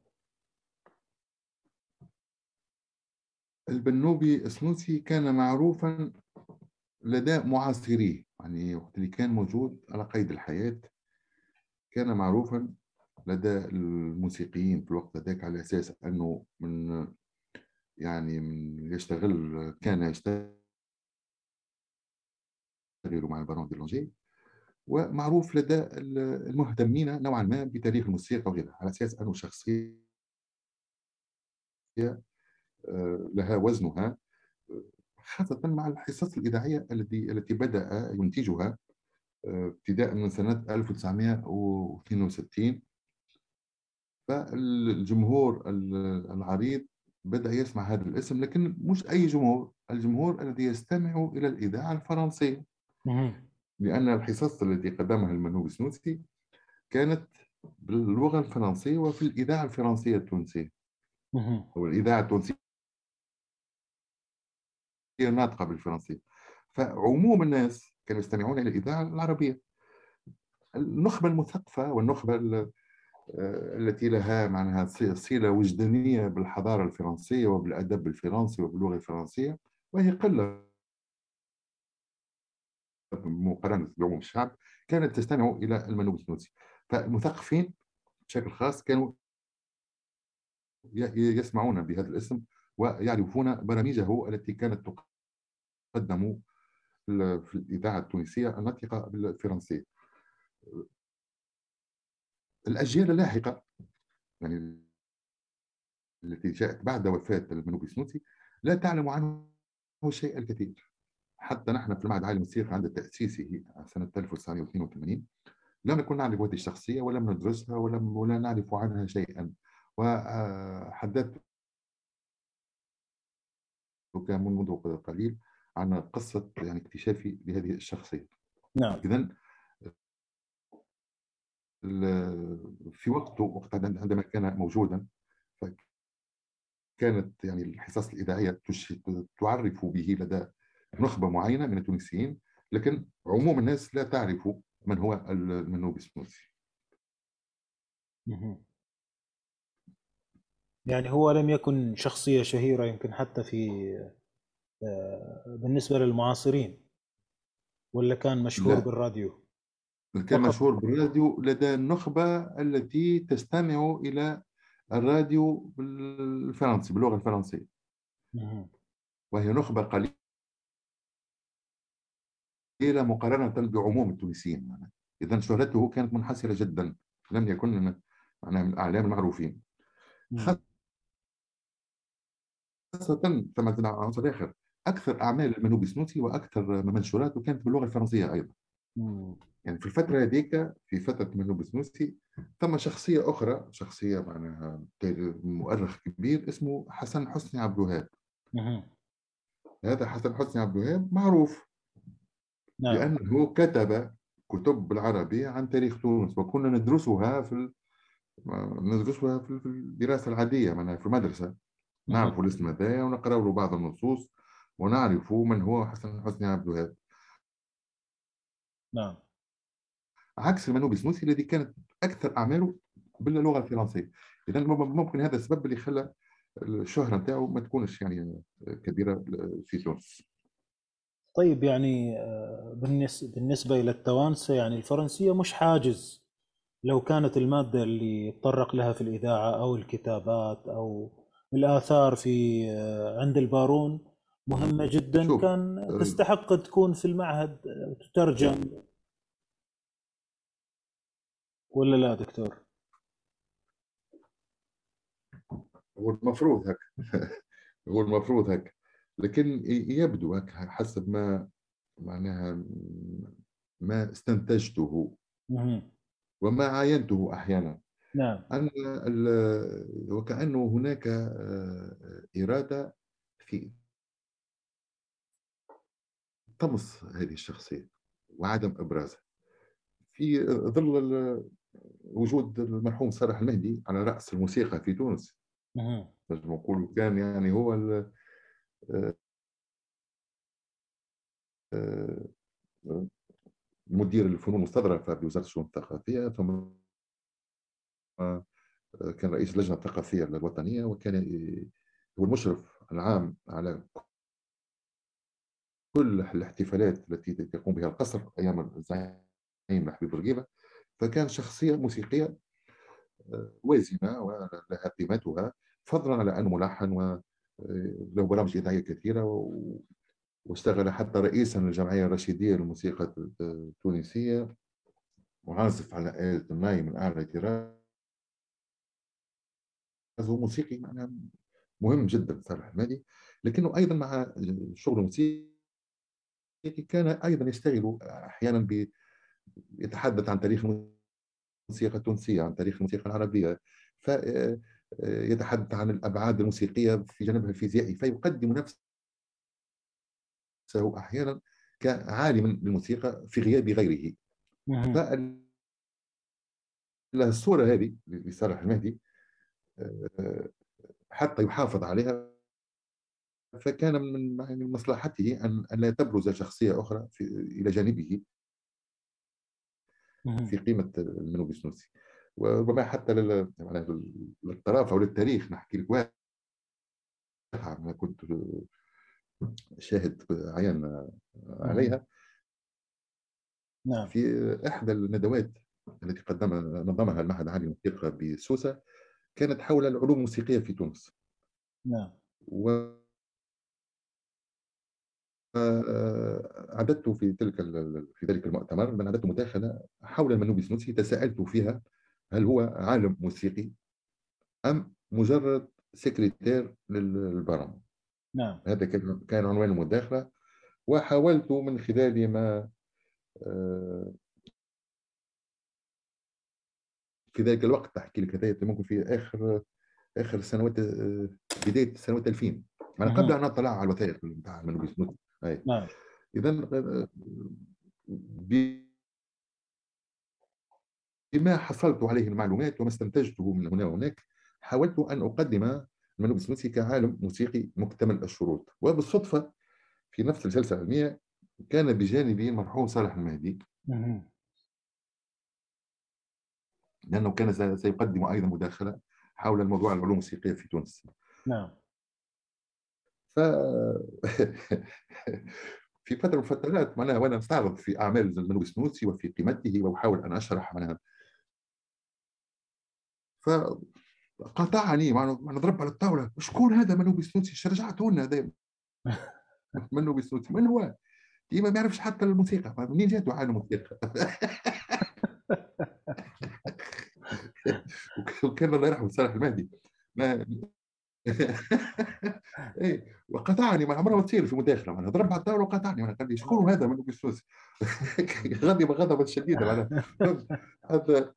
البنوبي السنوسي كان معروفا لدى معاصريه يعني وقت اللي كان موجود على قيد الحياة كان معروفا لدى الموسيقيين في الوقت ذاك على أساس أنه من يعني من يشتغل كان يشتغل مع البارون دي لونجي. ومعروف لدى المهتمين نوعا ما بتاريخ الموسيقى وغيرها على أساس أنه شخصية آه، لها وزنها آه، خاصة مع الحصص الإذاعية التي التي بدأ ينتجها آه، ابتداء من سنة 1962 فالجمهور ال- العريض بدأ يسمع هذا الاسم لكن مش أي جمهور الجمهور الذي يستمع إلى الإذاعة الفرنسية. لأن الحصص التي قدمها المنوب السنوسي كانت باللغة الفرنسية وفي الإذاعة الفرنسية التونسية. أو الإذاعة التونسية ناطقة بالفرنسية. فعموم الناس كانوا يستمعون إلى الإذاعة العربية. النخبة المثقفة والنخبة ال- آه، التي لها معناها صلة وجدانية بالحضارة الفرنسية وبالأدب الفرنسي وباللغة الفرنسية وهي قلة مقارنة بعموم الشعب كانت تستمع إلى المنوب التونسي. فالمثقفين بشكل خاص كانوا يسمعون بهذا الاسم ويعرفون برامجه التي كانت تقدم في ال- في الإذاعة التونسية الناطقة بالفرنسية الأجيال اللاحقة يعني التي جاءت بعد وفاة المنوبي السنوسي لا تعلم عنه شيئا الكثير حتى نحن في المعهد العالي للموسيقى عند تأسيسه سنة 1982 لم نكن نعرف هذه الشخصية ولم ندرسها ولم ولا نعرف عنها شيئا. وحدثت كان منذ قليل عن قصة يعني اكتشافي لهذه الشخصية. نعم. إذا في وقته وقت عندما كان موجودا كانت يعني الحصص الإذاعية تعرف به لدى نخبة معينة من التونسيين لكن عموم الناس لا تعرف من هو المنوبي السنوسي. يعني هو لم يكن شخصية شهيرة يمكن حتى في آه، بالنسبة للمعاصرين ولا كان مشهور لا. بالراديو كان. مشهور بالراديو لدى النخبة التي تستمع إلى الراديو بالفرنسي باللغة الفرنسية. وهي نخبة قليلة مقارنة بعموم التونسيين. اذا شهرته كانت منحسره جدا لم يكن معناها من الأعلام المعروفين. خاصة ثم عنصر آخر أكثر أعمال المنوبي سنوسي وأكثر منشوراته كانت باللغة الفرنسية أيضا. يعني في الفترة هذيك في فترة منوبي سنوسي ثم شخصية أخرى شخصية معناها مؤرخ كبير اسمه حسن حسني عبد الوهاب. هذا حسن حسني عبد الوهاب معروف. نعم. لأنه كتب كتب بالعربي عن تاريخ تونس وكنا ندرسها في ندرسها في الدراسة العادية معناها في المدرسة. نعرف الاسم هذايا ونقرأ له بعض النصوص ونعرف من هو حسن حسني عبد الوهاب. نعم. عكس المنوبي سنوسي الذي كانت أكثر أعماله باللغة الفرنسية. إذا ممكن هذا السبب اللي خلى الشهرة نتاعو ما تكونش يعني كبيرة في تونس. طيب يعني آه، بالنسبة إلى التوانسة يعني الفرنسية مش حاجز لو كانت المادة اللي يتطرق لها في الإذاعة أو الكتابات أو الآثار في آه، عند البارون مهمة جدا شوف. كان تستحق تكون في المعهد تترجم ولا لا دكتور؟ هو المفروض هيك هو المفروض هيك لكن يبدو هيك حسب ما معناها ما استنتجته وما عاينته أحيانا. نعم. أن وكأنه هناك آه، إرادة في طمس هذه الشخصية وعدم إبرازها. في ظل وجود المرحوم صالح المهدي على رأس الموسيقى في تونس. نجم نقول كان يعني هو مدير الفنون المستظرفة بوزارة الشؤون الثقافية ثم آه، كان رئيس اللجنة الثقافية الوطنية وكان هو المشرف العام على كل الاحتفالات التي يقوم بها القصر أيام الزعيم حبيب بورقيبة فكان شخصية موسيقية وازنة ولها قيمتها فضلا على أنه ملحن وله برامج إذاعية كثيرة واشتغل حتى رئيسا للجمعية الرشيدية للموسيقى التونسية وعازف على آلة الناي من أعلى طراز هو موسيقي معناها مهم جدا صالح المالي لكنه أيضا مع الشغل الموسيقي كان أيضا يشتغل أحيانا يتحدث عن تاريخ الموسيقى التونسية عن تاريخ الموسيقى العربية. فيتحدث عن الأبعاد الموسيقية في جانبها الفيزيائي فيقدم نفسه أحيانا كعالم للموسيقى في غياب غيره. الصورة هذه لصالح المهدي حتى يحافظ عليها فكان من مصلحته أن لا تبرز شخصية أخرى في إلى جانبه في قيمة المنوبي السنوسي وربما حتى للطرافه وللتاريخ نحكي لك واحد. أنا كنت شاهد عيان عليها. نعم. في إحدى الندوات التي قدم نظمها المعهد العالي للموسيقى بسوسة كانت حول العلوم الموسيقية في تونس. نعم. و أعددت في تلك في ذلك المؤتمر من أعددت مداخلة حول المنوبي سنوسي تساءلت فيها هل هو عالم موسيقي أم مجرد سكرتير للبرم نعم. هذا كان عنوان المداخلة وحاولت من خلال ما آه، في ذلك الوقت أحكي لك هذا ممكن في آخر آخر السنوات آه، بداية سنوات 2000 أنا قبل أن أطلع على الوثائق أي. نعم. اذا بما حصلت عليه المعلومات وما استنتجته من هنا وهناك حاولت أن أقدم المنوب السنوسي كعالم موسيقي مكتمل الشروط. وبالصدفة في نفس الجلسة العلمية كان بجانبي المرحوم صالح المهدي. لأنه كان سيقدم أيضا مداخلة حول الموضوع العلوم الموسيقية في تونس. نعم. ف في فترة من الفترات معناها وأنا أستعرض في أعمال المنوب السنوسي وفي قيمته وأحاول أن أشرح معناها. فقاطعني معناها ضرب على الطاولة. شكون هذا منوب السنوسي رجعتوا لنا هذا؟ منوب السنوسي من هو؟ ديما ما يعرفش حتى الموسيقى. منين جاته عالم الموسيقى؟ وكان الله يرحمه صالح المهدي. ما إيه وقطعني. ما عمرها ما تصير في مداخلة. معناها ضرب على الدولة وقطعني. معناها قال لي شكون هذا من السوسي غضب غضبا شديدا هذا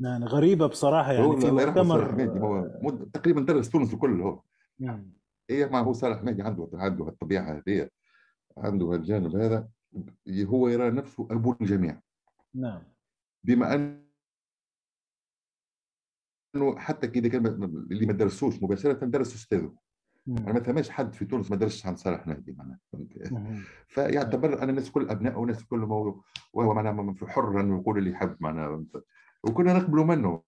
يعني غريبة بصراحة يعني في مؤتمر. هو تقريبا درس تونس الكل هو. نعم. إيه ما هو صالح مهدي عنده عنده الطبيعة هذه عنده الجانب هذا هو يرى نفسه ابو الجميع نعم. بما ان أنه حتى كده كان اللي ما درسوش مباشرة درس أستاذه. أنا ما فهمش حد في تونس ما درسش عن صالح مهدي معناها. فيعتبر أن الناس كل أبناء والناس كل وهو معناها حر انه يقول اللي يحب معناها. وكنا نقبلوا منه.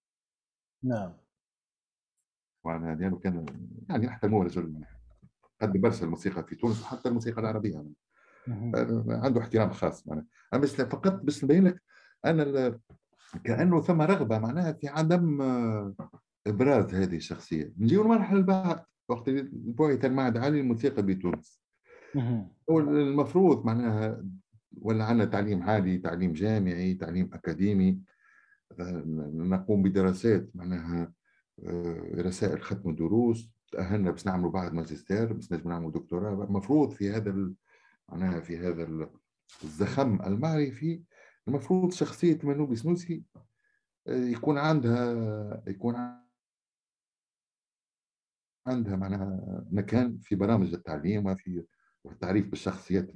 نعم. معناها لأنه كان يعني نحترموه رجل قد برشا الموسيقى في تونس وحتى الموسيقى العربية. يعني. عنده احترام خاص معناها. أما فقط باش نبين لك أن كأنه ثم رغبة معناها في عدم آه، إبراز هذه الشخصية. نجيو المرحله اللي بعد وقت بعث المعهد العالي للموسيقى بتونس. المفروض معناها ولا عندنا تعليم عالي تعليم جامعي تعليم أكاديمي. نقوم بدراسات معناها آه، رسائل ختم الدروس تأهلنا باش نعملوا بعد ماجستير باش نجم نعملوا دكتوراه. المفروض في هذا معناها في هذا الزخم المعرفي المفروض شخصية منوبي سنوسي آه، يكون عندها يكون عندها معناها مكان في برامج التعليم وفي التعريف بالشخصيات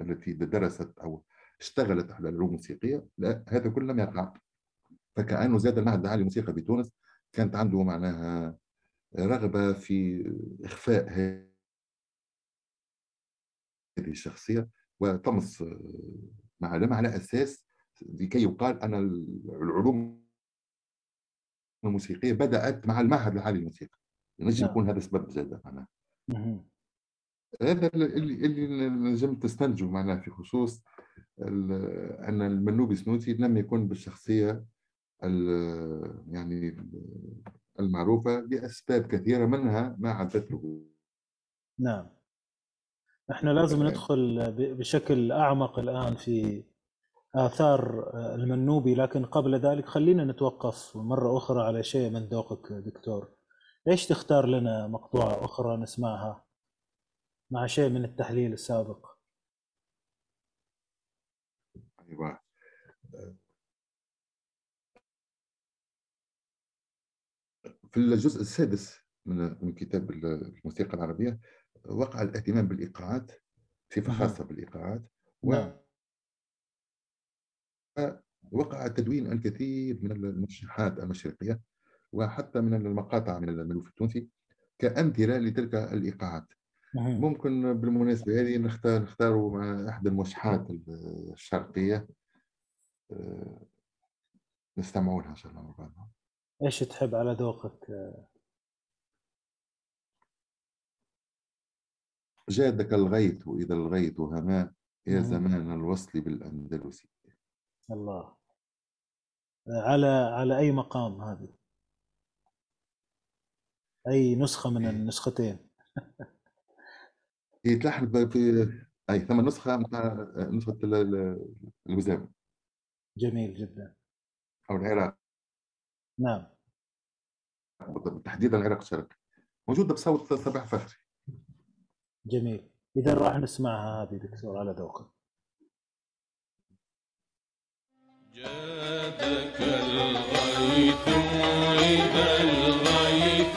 التي درست أو اشتغلت على العلوم الموسيقية لا هذا كله لم يقع فكأنه زاد المعهد العالي للموسيقى بتونس كانت عنده معناها رغبة في إخفاء هذه الشخصية وطمس معلم على أساس لكي يقال أن العلوم الموسيقية بدأت مع المعهد العالي للموسيقى. نجم نعم. يكون هذا سبب زاد معناها. هذا اللي اللي نجم تستنتجه معناها في خصوص أن المنوبي سنوسي لم يكن بالشخصية يعني المعروفة لأسباب كثيرة منها ما عدت له. نعم. إحنا لازم ندخل بشكل أعمق الآن في آثار المنوبي لكن قبل ذلك خلينا نتوقف مرة أخرى على شيء من ذوقك دكتور. ليش تختار لنا مقطوعة أخرى نسمعها مع شيء من التحليل السابق؟ أيوه في الجزء السادس من كتاب الموسيقى العربية وقع الإهتمام بالإيقاعات صفه خاصة بالإيقاعات و نعم. وقع تدوين الكثير من المرشحات المشرقية وحتى من المقاطع من الملوك التونسي كامثله لتلك الإيقاعات ممكن بالمناسبة هذه نختار نختاروا مع احدى الموشحات الشرقية. آه، نستمعوا لها إن شاء الله إيش تحب على ذوقك؟ جادك الغيث إذا الغيث هما يا زمان الوصل بالأندلسي الله. على على أي مقام هذه؟ أي نسخة من النسختين؟ هي تلحن في أي ثم نسخة نسخة الوزام جميل جدا. أو العراق. نعم. تحديدا العراق الشرقي موجودة بصوت صباح فخري. جميل. اذا راح نسمعها هذه دكتور على ذوقك. جادك الغيث إذا الغيث.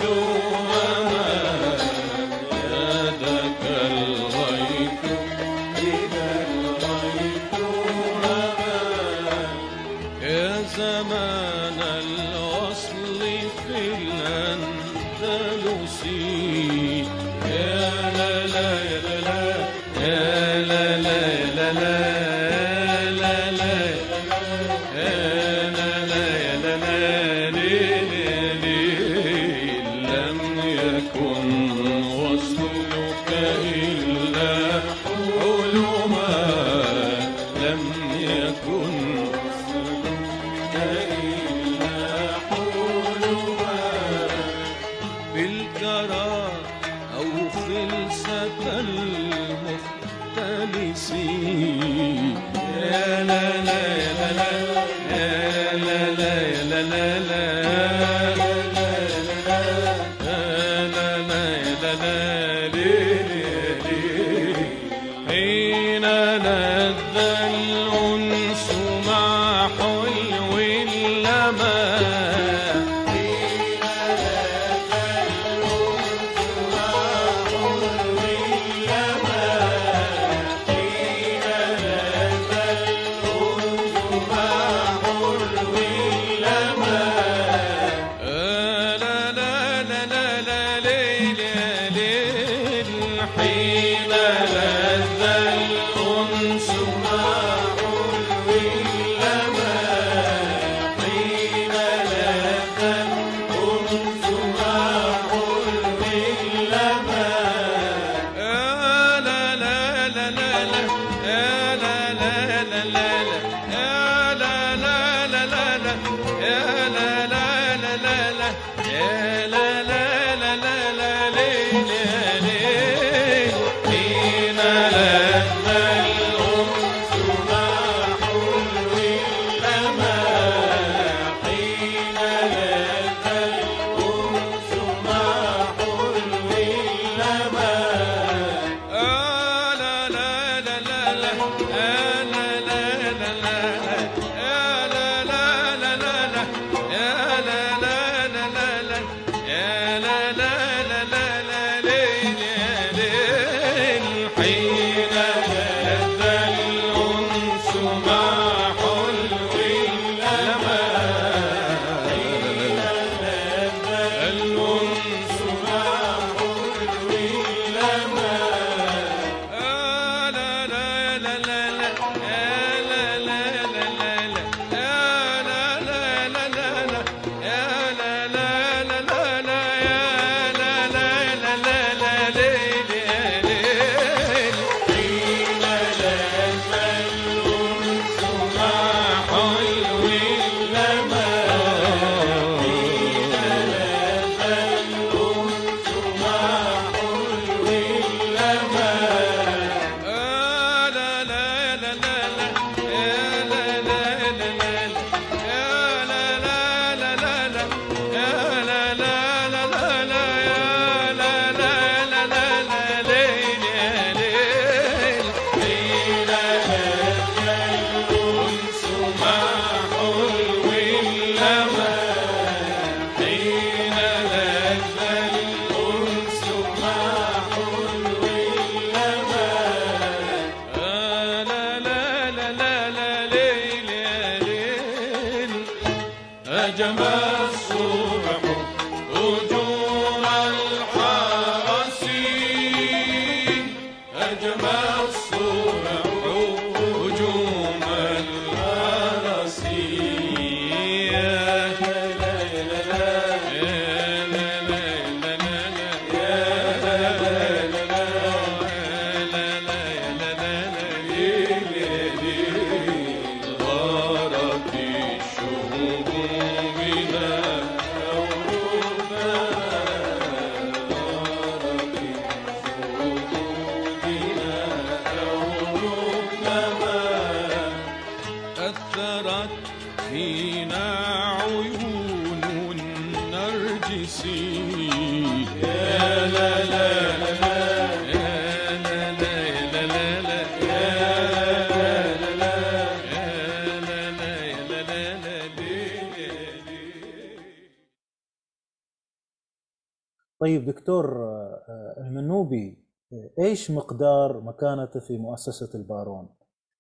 إيش مقدار مكانته في مؤسسة البارون؟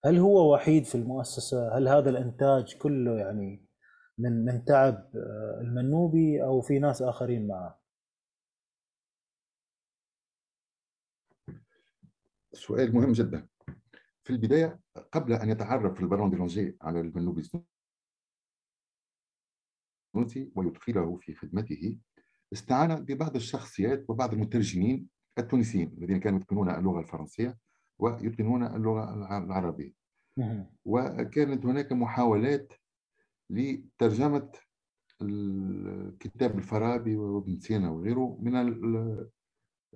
هل هو وحيد في المؤسسة؟ هل هذا الإنتاج كله يعني من من تعب آه، المنوبي أو في ناس آخرين معه؟ سؤال مهم جدا في البداية قبل أن يتعرف البارون دي لونجي على المنوبي ويدخله في خدمته استعان ببعض الشخصيات وبعض المترجمين التونسيين الذين كانوا يتقنون اللغة الفرنسية ويتقنون اللغة العربية. وكانت هناك محاولات لترجمة الكتاب الفارابي وابن سينا وغيره من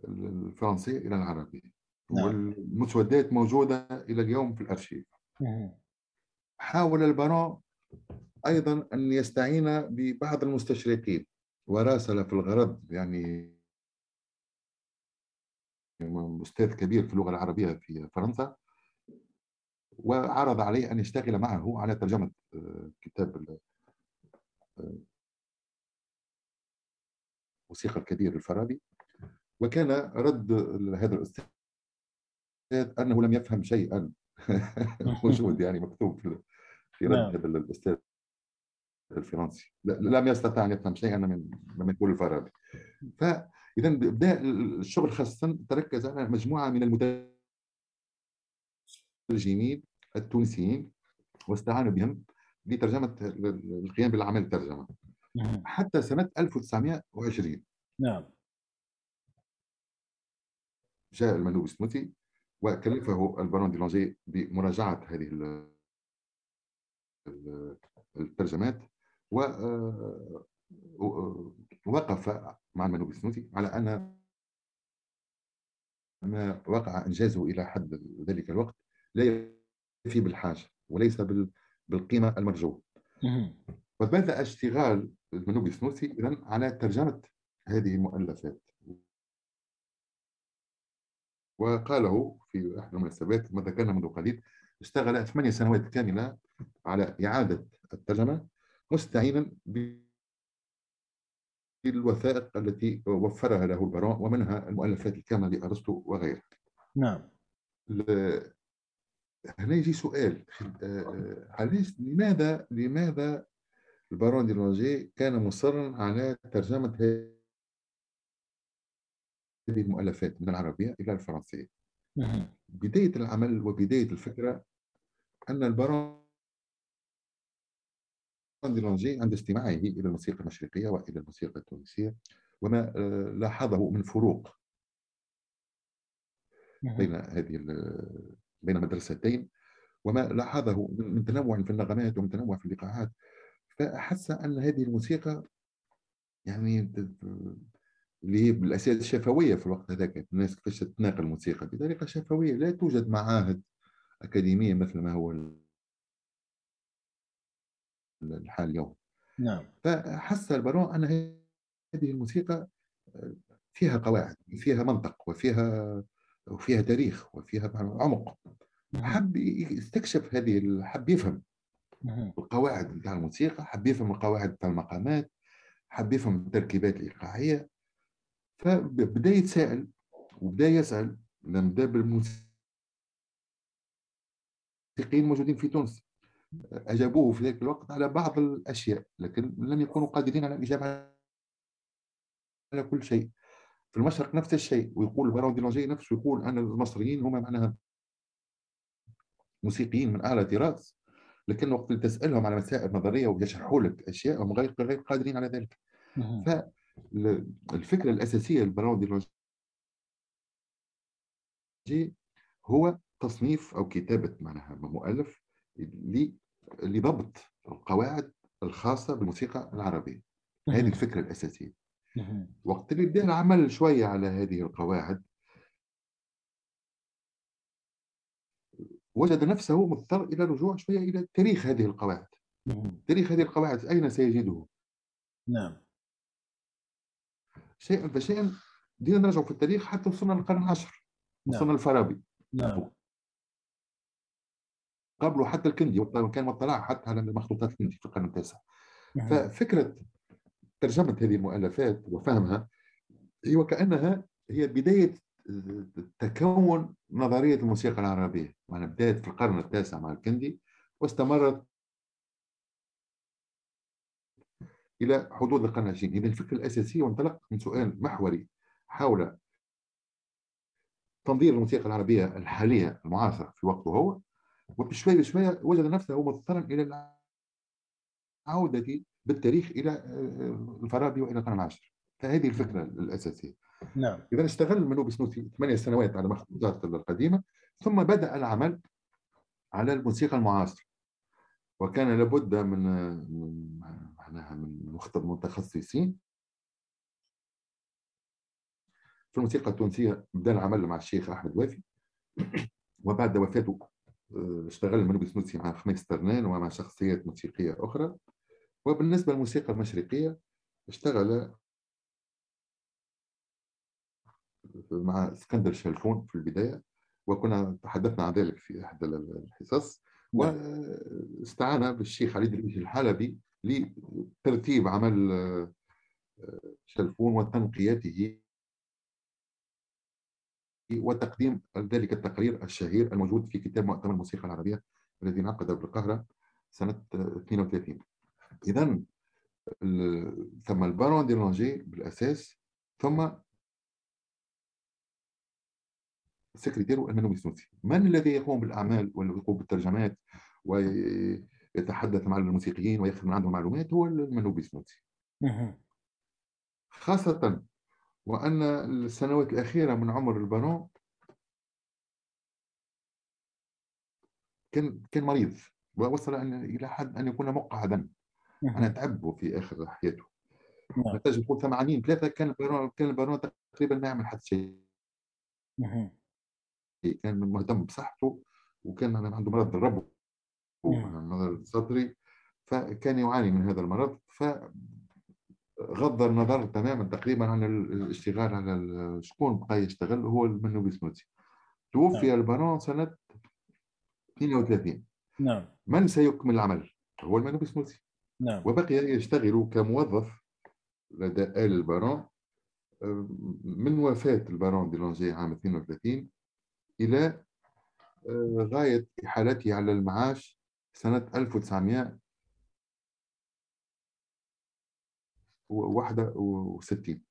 الفرنسيه إلى العربيه نعم. والمسودات موجودة إلى اليوم في الأرشيف. حاول البارون أيضا أن يستعين ببعض المستشرقين. وراسل في الغرب يعني أستاذ كبير في اللغة العربية في فرنسا وعرض علي أن يشتغل معه على ترجمة آه، كتاب آه، موسيقى الكبير الفارابي. وكان رد هذا الأستاذ أنه لم يفهم شيئا. موجود يعني مكتوب في رد نعم. هذا الأستاذ الفرنسي. لم يستطع أن يفهم شيئا من من يقول الفارابي. ف فإذا بدأ الشغل خاصة تركز على مجموعة من المترجمين التونسيين واستعان بهم لترجمة القيام بالأعمال الترجمة نعم. حتى سنة 1920 نعم جاء المنوب السنوتي وكلفه البارون دي لونجي بمراجعة هذه الترجمات ووقف آه، مع المنوب السنوتي على أن ما وقع إنجازه إلى حد ذلك الوقت. لا يفي بالحاجة وليس بالقيمة المرجوة. وبدأ اشتغال المنوبي السنوسي إذن على ترجمة هذه المؤلفات؟ وقاله في إحدى المناسبات ما ذكرنا منذ قليل اشتغل ثمانية سنوات كاملة على إعادة الترجمة مستعينا بالوثائق التي وفرها له البراء ومنها المؤلفات الكاملة لأرسطو وغيرها نعم. هنا يجي سؤال. آه، علاش لماذا لماذا البارون دي لونجي كان مصرا على ترجمة هذه المؤلفات من العربية إلى الفرنسية؟ بداية العمل وبداية الفكرة أن البارون عند استماعه إلى الموسيقى المشرقية وإلى الموسيقى التونسية وما آه، لاحظه من فروق بين هذه بين مدرستين وما لاحظه من تنوع في النغمات ومن تنوع في الايقاعات فأحس أن هذه الموسيقى يعني اللي هي بالأساس شفوية في الوقت هذاك الناس كيفاش تتناقل الموسيقى؟ بطريقة شفوية لا توجد معاهد أكاديمية مثل ما هو الحال اليوم. نعم. فحس البارون أن هذه الموسيقى فيها قواعد فيها منطق وفيها وفيها تاريخ وفيها عمق. حب يستكشف هذه حب يفهم القواعد نتاع الموسيقى حب يفهم القواعد نتاع المقامات حب يفهم التركيبات الإيقاعية. فبدأ يتساءل وبدأ يسأل لما بدا بالموسيقيين الموجودين في تونس. أجابوه في ذلك الوقت على بعض الأشياء لكن لم يكونوا قادرين على الإجابة على كل شيء. في المشرق نفس الشيء ويقول البارون ديلونجي نفسه يقول أن المصريين هم معناها موسيقيين من أعلى طراز لكن وقت تسألهم على مسائل نظرية ويشرحوا لك أشياء هم غير غير قادرين على ذلك. فالفكرة الأساسية للبارون ديلونجي هو تصنيف أو كتابة معناها مؤلف لضبط القواعد الخاصة بالموسيقى العربية. هذه الفكرة الأساسية. وقت اللي بدا العمل شوية على هذه القواعد وجد نفسه مضطر إلى الرجوع شوية إلى تاريخ هذه القواعد. تاريخ هذه القواعد أين سيجده؟ نعم. شيئا فشيئا بدينا نرجع في التاريخ حتى وصلنا للقرن العاشر نعم. وصلنا للفارابي نعم. قبله حتى الكندي كان مطلع حتى على مخطوطات الكندي في القرن التاسع. ففكرة ترجمة هذه المؤلفات وفهمها هي وكأنها هي بداية تكون نظرية الموسيقى العربية. يعني بدات في القرن التاسع مع الكندي واستمرت إلى حدود القرن العشرين. اذا الفكرة الاساسيه وانطلق من سؤال محوري حول تنظير الموسيقى العربية الحالية المعاصره في وقته هو وبشوي بشوي وجد نفسه مضطرا إلى العودة بالتاريخ إلى آه، الفارابي والى القرن العاشر. فهذه الفكرة الأساسية. نعم. إذا استغل المنوب السنوسي ثمانية سنوات على مخطوطات القديمة ثم بدأ العمل على الموسيقى المعاصرة. وكان لابد من من معناها من متخصصين في الموسيقى التونسية بدا العمل مع الشيخ أحمد وافي. وبعد وفاته آه، اشتغل المنوب السنوسي مع خميس ترنان ومع شخصيات موسيقية أخرى وبالنسبة للموسيقى المشرقية اشتغل مع اسكندر شلفون في البداية وكنا تحدثنا عن ذلك في احدى الحصص نعم. واستعان بالشيخ علي درويش الحلبي لترتيب عمل آه، شلفون وتنقيته وتقديم ذلك التقرير الشهير الموجود في كتاب مؤتمر الموسيقى العربية الذي انعقد بالقاهرة سنة 32 إذا ثم البارون دي لونجي بالأساس ثم السكرتير المنوي السنوسي من الذي يقوم بالأعمال ويقوم بالترجمات ويتحدث مع الموسيقيين ويأخذ من عندهم معلومات؟ هو المنوبي السنوسي خاصة وأن السنوات الأخيرة من عمر البارون كان كان مريض ووصل أن إلى حد أن يكون مقعدا. أنا تعبه في آخر حياته. نعم. نتاج نقول 80 ثلاثة كان البارون كان البارون تقريبا ما يعمل حتى شيء كان مهتم بصحته وكان عنده مرض الربو مرض الصدري فكان يعاني من هذا المرض ف غض النظر تماما تقريبا عن الاشتغال على شكون بقى يشتغل هو منو بسنوتي توفي نعم. البارون سنة 32 نعم. من سيكمل العمل؟ هو المنو بسنوتي نعم. وبقي يشتغل كموظف لدى آل البارون من وفاة البارون دي لونجي عام 32 إلى آه، غاية احالته على المعاش سنة 1900 61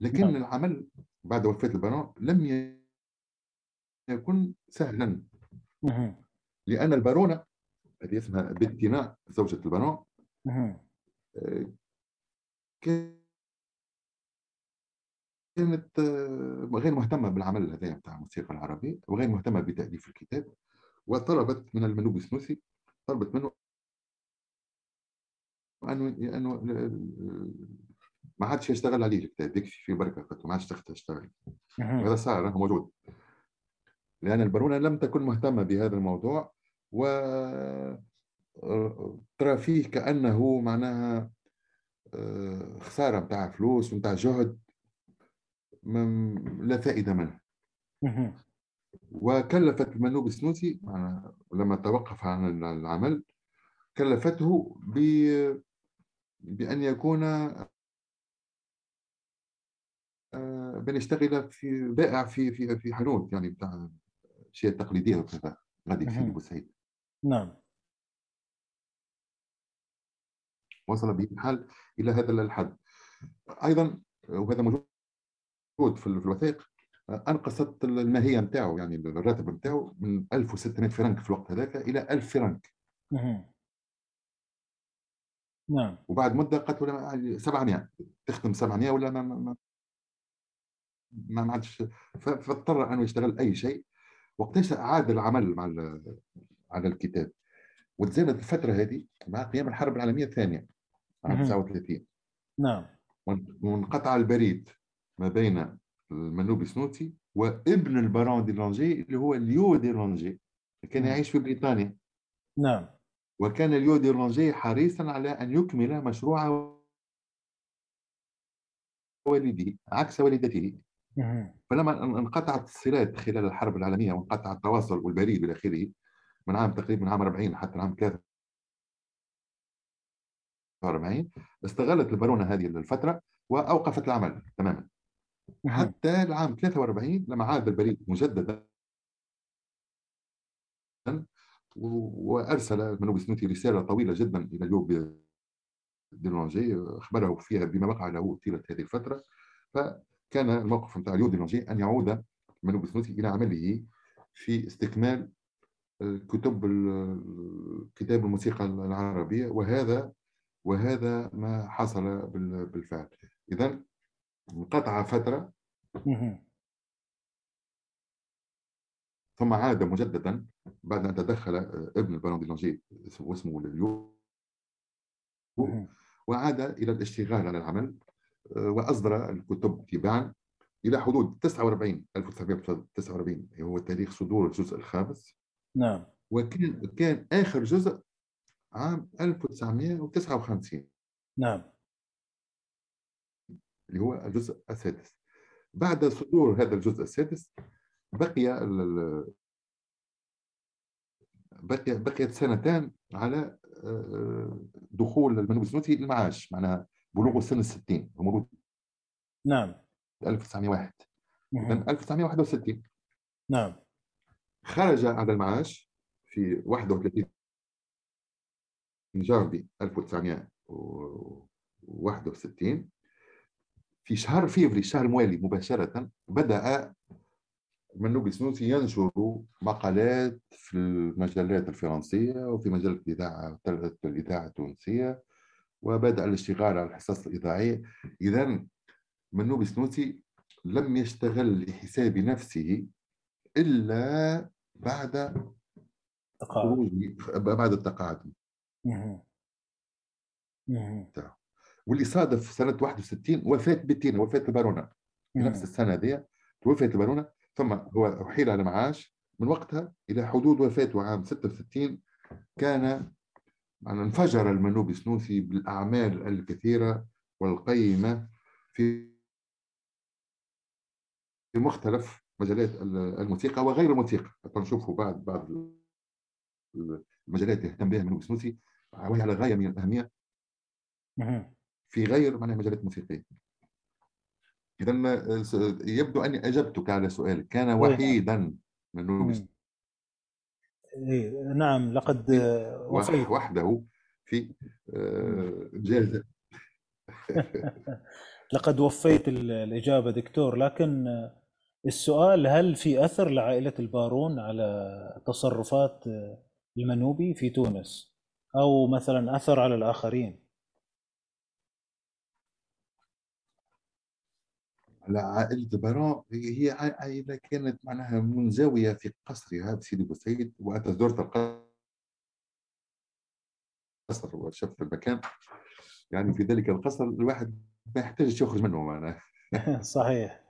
لكن نعم. العمل بعد وفاة البارون لم يكن سهلا نعم. لأن البارونة هذه اسمها بنتنا زوجة البارون نعم. آه، كانت آه، غير مهتمة بالعمل هذا بتاع الموسيقى العربية وغير مهتمة بتأليف الكتاب وطلبت من المنوب السنوسي طلبت منه انه انه ما عادش يشتغل عليه الكتاب يكفي في بركة ما عادش تشتغل. وهذا صار موجود. لأن البارونه لم تكن مهتمة بهذا الموضوع و ترى فيه كأنه معناها آه، خسارة نتاع فلوس ونتاع جهد لا فائدة منه. وكلفت المنوب السنوسي لما توقف عن العمل كلفته ب بأن يكون آه، بأن يشتغل في بائع في في في حانوت يعني بتاع الأشياء التقليدية وكذا غادي في بوسعيد نعم. وصل به الحال إلى هذا الحد. أيضا وهذا موجود في الوثائق انقصت الماهية نتاعو يعني الراتب نتاعو من 1600 فرنك في الوقت هذاك إلى 1000 فرنك. نعم. وبعد مدة قالت ولا 700 تخدم 700 ولا ما ما ما, ما عادش فاضطر انه يشتغل أي شيء. وقتاش أعاد العمل مع على الكتاب. وتزامنت الفترة هذه مع قيام الحرب العالمية الثانية عام 39 نعم. وانقطع البريد ما بين المنوبي السنوسي وابن البارون ديرلانجي اللي هو ليو ديرلانجي كان يعيش في بريطانيا. نعم. وكان ليو ديرلانجي حريصا على أن يكمل مشروع والده عكس والدته. فلما انقطعت الصلات خلال الحرب العالمية وانقطع التواصل والبريد إلى آخره من عام تقريبا من عام 40 حتى عام 43 استغلت البارونه هذه الفترة وأوقفت العمل تماما. حتى العام 43 لما عاد البريد مجددا وأرسل المنوب السنوتي رسالة طويلة جدا إلى ليوب ديلونجي أخبره فيها بما وقع له طيلة هذه الفترة. فكان الموقف نتاع ليو ديرلانجي أن يعود المنوبي السنوسي إلى عمله في استكمال كتب كتاب الموسيقى العربية وهذا وهذا ما حصل بالفعل. اذا انقطع فترة. ثم عاد مجددا بعد أن تدخل ابن البارون ديرلانجي واسمه ليو وعاد إلى الاشتغال على العمل وأصدر الكتب تباعا إلى حدود 49 1949 هو تاريخ صدور الجزء الخامس. نعم. وكان كان آخر جزء عام 1959 نعم. اللي هو الجزء السادس. بعد صدور هذا الجزء السادس بقي بقي بقيت سنتان على آه، دخول المنوبي السنوسي المعاش معناها بلوغ سن الستين مولود نعم. 1901 إذا 1961 نعم. خرج على المعاش في 31 جانفي 1961 في شهر فيفري الشهر الموالي مباشرة بدأ منوب السنوسي ينشر مقالات في المجلات الفرنسية وفي مجلة الإذاعة الإذاعة التونسية وبدأ الاشتغال على الحصص الإذاعية. إذا منوب السنوسي لم يشتغل لحساب نفسه إلا بعد خروج بعد التقاعد. واللي صادف سنة 61 وفاة بتينا وفاة البارونة في نفس السنة هذه توفيت البارونة ثم هو أحيل على معاش من وقتها إلى حدود وفاته عام 66 كان يعني انفجر المنوب السنوسي بالأعمال الكثيرة والقيمة في مختلف مجالات الموسيقى وغير الموسيقى. نشوفوا بعد بعض المجالات يهتم بها المنوب السنوسي وهي على غاية من الأهمية في غير معناها مجالات موسيقية. إذا يبدو أني أجبتك على سؤالك كان إيه. وحيدا من إيه نعم لقد وفيت وحده في جائزة لقد وفيت الإجابة دكتور لكن السؤال هل في أثر لعائلة البارون على تصرفات المنوبي في تونس؟ أو مثلا أثر على الآخرين على عائلة بارون هي عائلة كانت معناها منزوية في قصرها بسيدي بوسعيد وأتى زرت القصر وشفت المكان. يعني في ذلك القصر الواحد ما يحتاجش يخرج منه معناها. صحيح.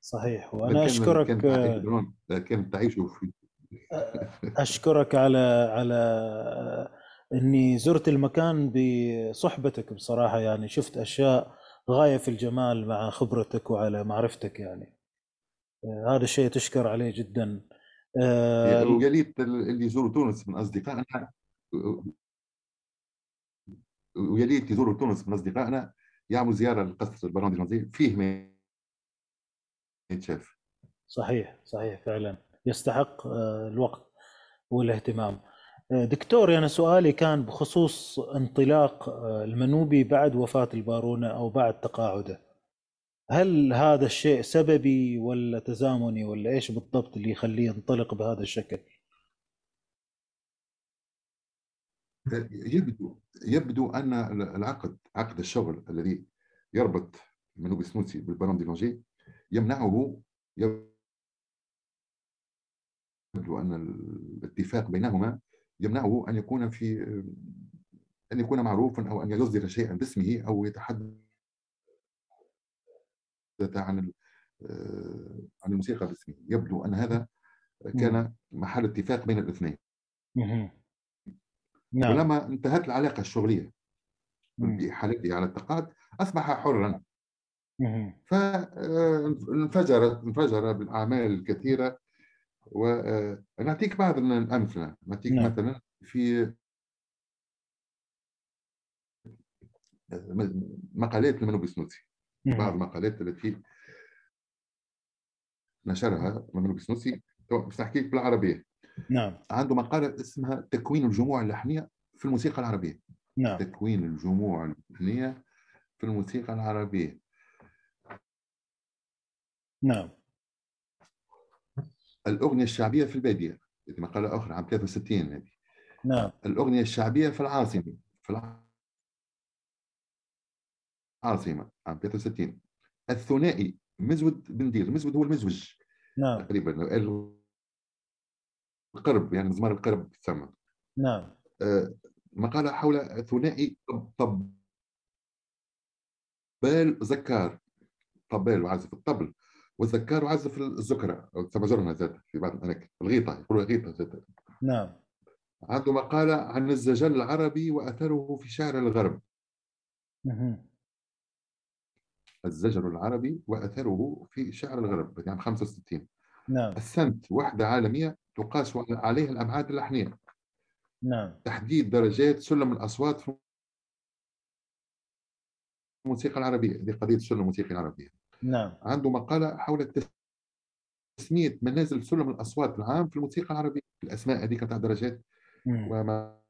صحيح. وأنا أشكرك كانت تعيش في أشكرك على على إني زرت المكان بصحبتك بصراحة. يعني شفت أشياء غاية في الجمال مع خبرتك وعلى معرفتك يعني. آه، هذا الشيء تشكر عليه جدا. آه ويا ليت اللي يزوروا تونس من أصدقائنا ويا ليت يزوروا تونس من أصدقائنا يعملوا زيارة لقصر البارون دي فيه ما يتشاف صحيح صحيح فعلا. يستحق آه، الوقت والاهتمام. دكتور أنا سؤالي كان بخصوص انطلاق آه، المنوبي بعد وفاة البارونة أو بعد تقاعده. هل هذا الشيء سببي ولا تزامني ولا إيش بالضبط اللي يخليه ينطلق بهذا الشكل؟ يبدو يبدو أن العقد عقد الشغل الذي يربط المنوبي السنوسي بالبارون دي لونجي يمنعه يبدو أن الاتفاق بينهما يمنعه أن يكون في أن يكون معروفا أو أن يصدر شيئا باسمه أو يتحدث عن عن الموسيقى باسمه. يبدو أن هذا كان محل اتفاق بين الاثنين. نعم. ولما انتهت العلاقة الشغلية بحالته على التقاعد أصبح حرا. فانفجر انفجر بالأعمال الكثيرة ونعطيك بعض الأمثلة. نعطيك نعم. مثلا في مقالات المنوب السنوسي بعض المقالات التي نشرها المنوب السنوسي باش نحكي لك بالعربية. نعم. عنده مقالة اسمها تكوين الجموع اللحنية في الموسيقى العربية. نعم. تكوين الجموع اللحنية في الموسيقى العربية. نعم. الأغنية الشعبية في البادية هذه مقالة أخرى عام 63 هذه. نعم. الأغنية الشعبية في العاصمة في العاصمة عام 63 الثنائي مزود بندير مزود هو المزوج. نعم. تقريبا القرب يعني مزمار القرب تسمى. نعم. آه مقالة حول ثنائي طب طبال زكار. طبال وعازف الطبل. والذكار عزف الزكرة أو تسمى زاد في بعض الأماكن الغيطة يقولوا غيطة زاد نعم. عنده مقالة عن الزجل العربي وأثره في شعر الغرب. الزجل العربي وأثره في شعر الغرب عام يعني 65 نعم. السنت وحدة عالمية تقاس عليها الأبعاد اللحنية نعم. تحديد درجات سلم الأصوات في الموسيقى العربية هذه قضية السلم الموسيقي العربية. نعم. عنده مقالة حول تسمية منازل سلم الأصوات العام في الموسيقى العربية. الأسماء هذيك تاع درجات وما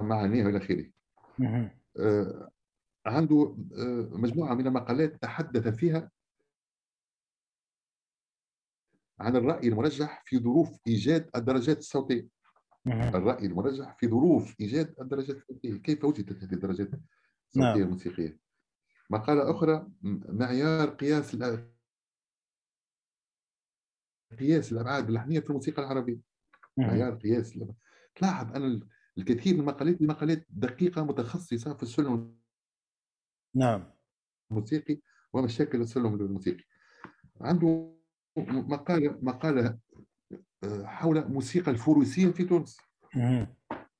معانيها إلى آخره. آه عنده آه مجموعة من المقالات تحدث فيها عن الرأي المرجح في ظروف إيجاد الدرجات الصوتية. الرأي المرجح في ظروف إيجاد الدرجات الصوتية. كيف وجدت هذه الدرجات الصوتية نعم. مقالة أخرى معيار قياس قياس الأبعاد اللحنيه في الموسيقى العربية. معيار قياس تلاحظ أن الكثير من المقالات مقالات دقيقة متخصصة في السلم نعم. الموسيقي ومشاكل السلم الموسيقي. عنده مقالة مقالة آه، حول موسيقى الفروسيه في تونس.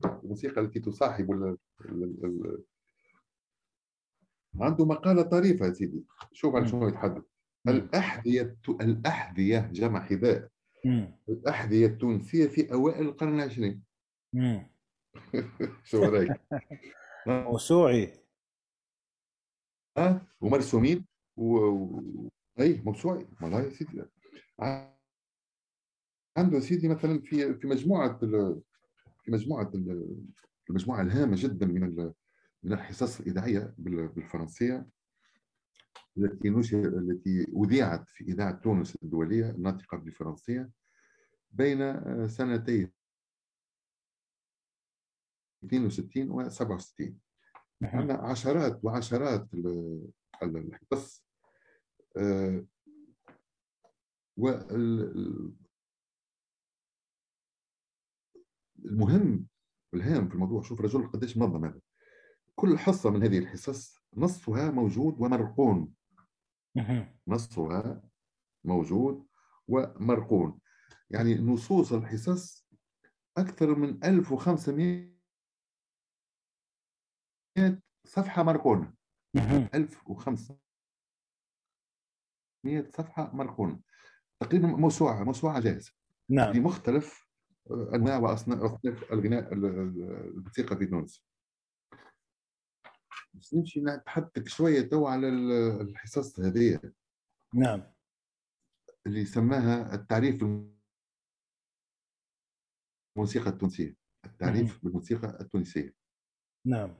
الموسيقى التي تصاحب عنده مقالة طريفة يا سيدي. شوف على شنو يتحدث الأحذية الأحذية جمع حذاء. الأحذية التونسية في أوائل القرن العشرين. شو رأيك؟ موسوعي. ها ومرسومين. و... و... أي موسوعي. والله يا سيدي. عنده سيدي مثلا في في مجموعة ال... في مجموعة ال... المجموعة الهامة جدا من ال... من الحصص الإذاعية بالفرنسية التي نشر التي أذيعت في إذاعة تونس الدولية الناطقة بالفرنسية بين آه، سنتي 62 و 67 عندنا عشرات وعشرات الحصص آه، والمهم والهام في الموضوع شوف رجل قديش منظم هذا. كل حصة من هذه الحصص نصفها موجود ومرقون. نصها موجود ومرقون. يعني نصوص الحصص أكثر من 1500 صفحة مرقونة 1500 صفحة مرقونة تقريبا موسوعة موسوعة جاهزة. نعم. في مختلف أنواع وأصناف الغناء الموسيقى في تونس. بس نمشي نتحدث شوية تو على الحصص هذه نعم. اللي سماها التعريف بالموسيقى التونسية. التعريف مم. بالموسيقى التونسية. نعم.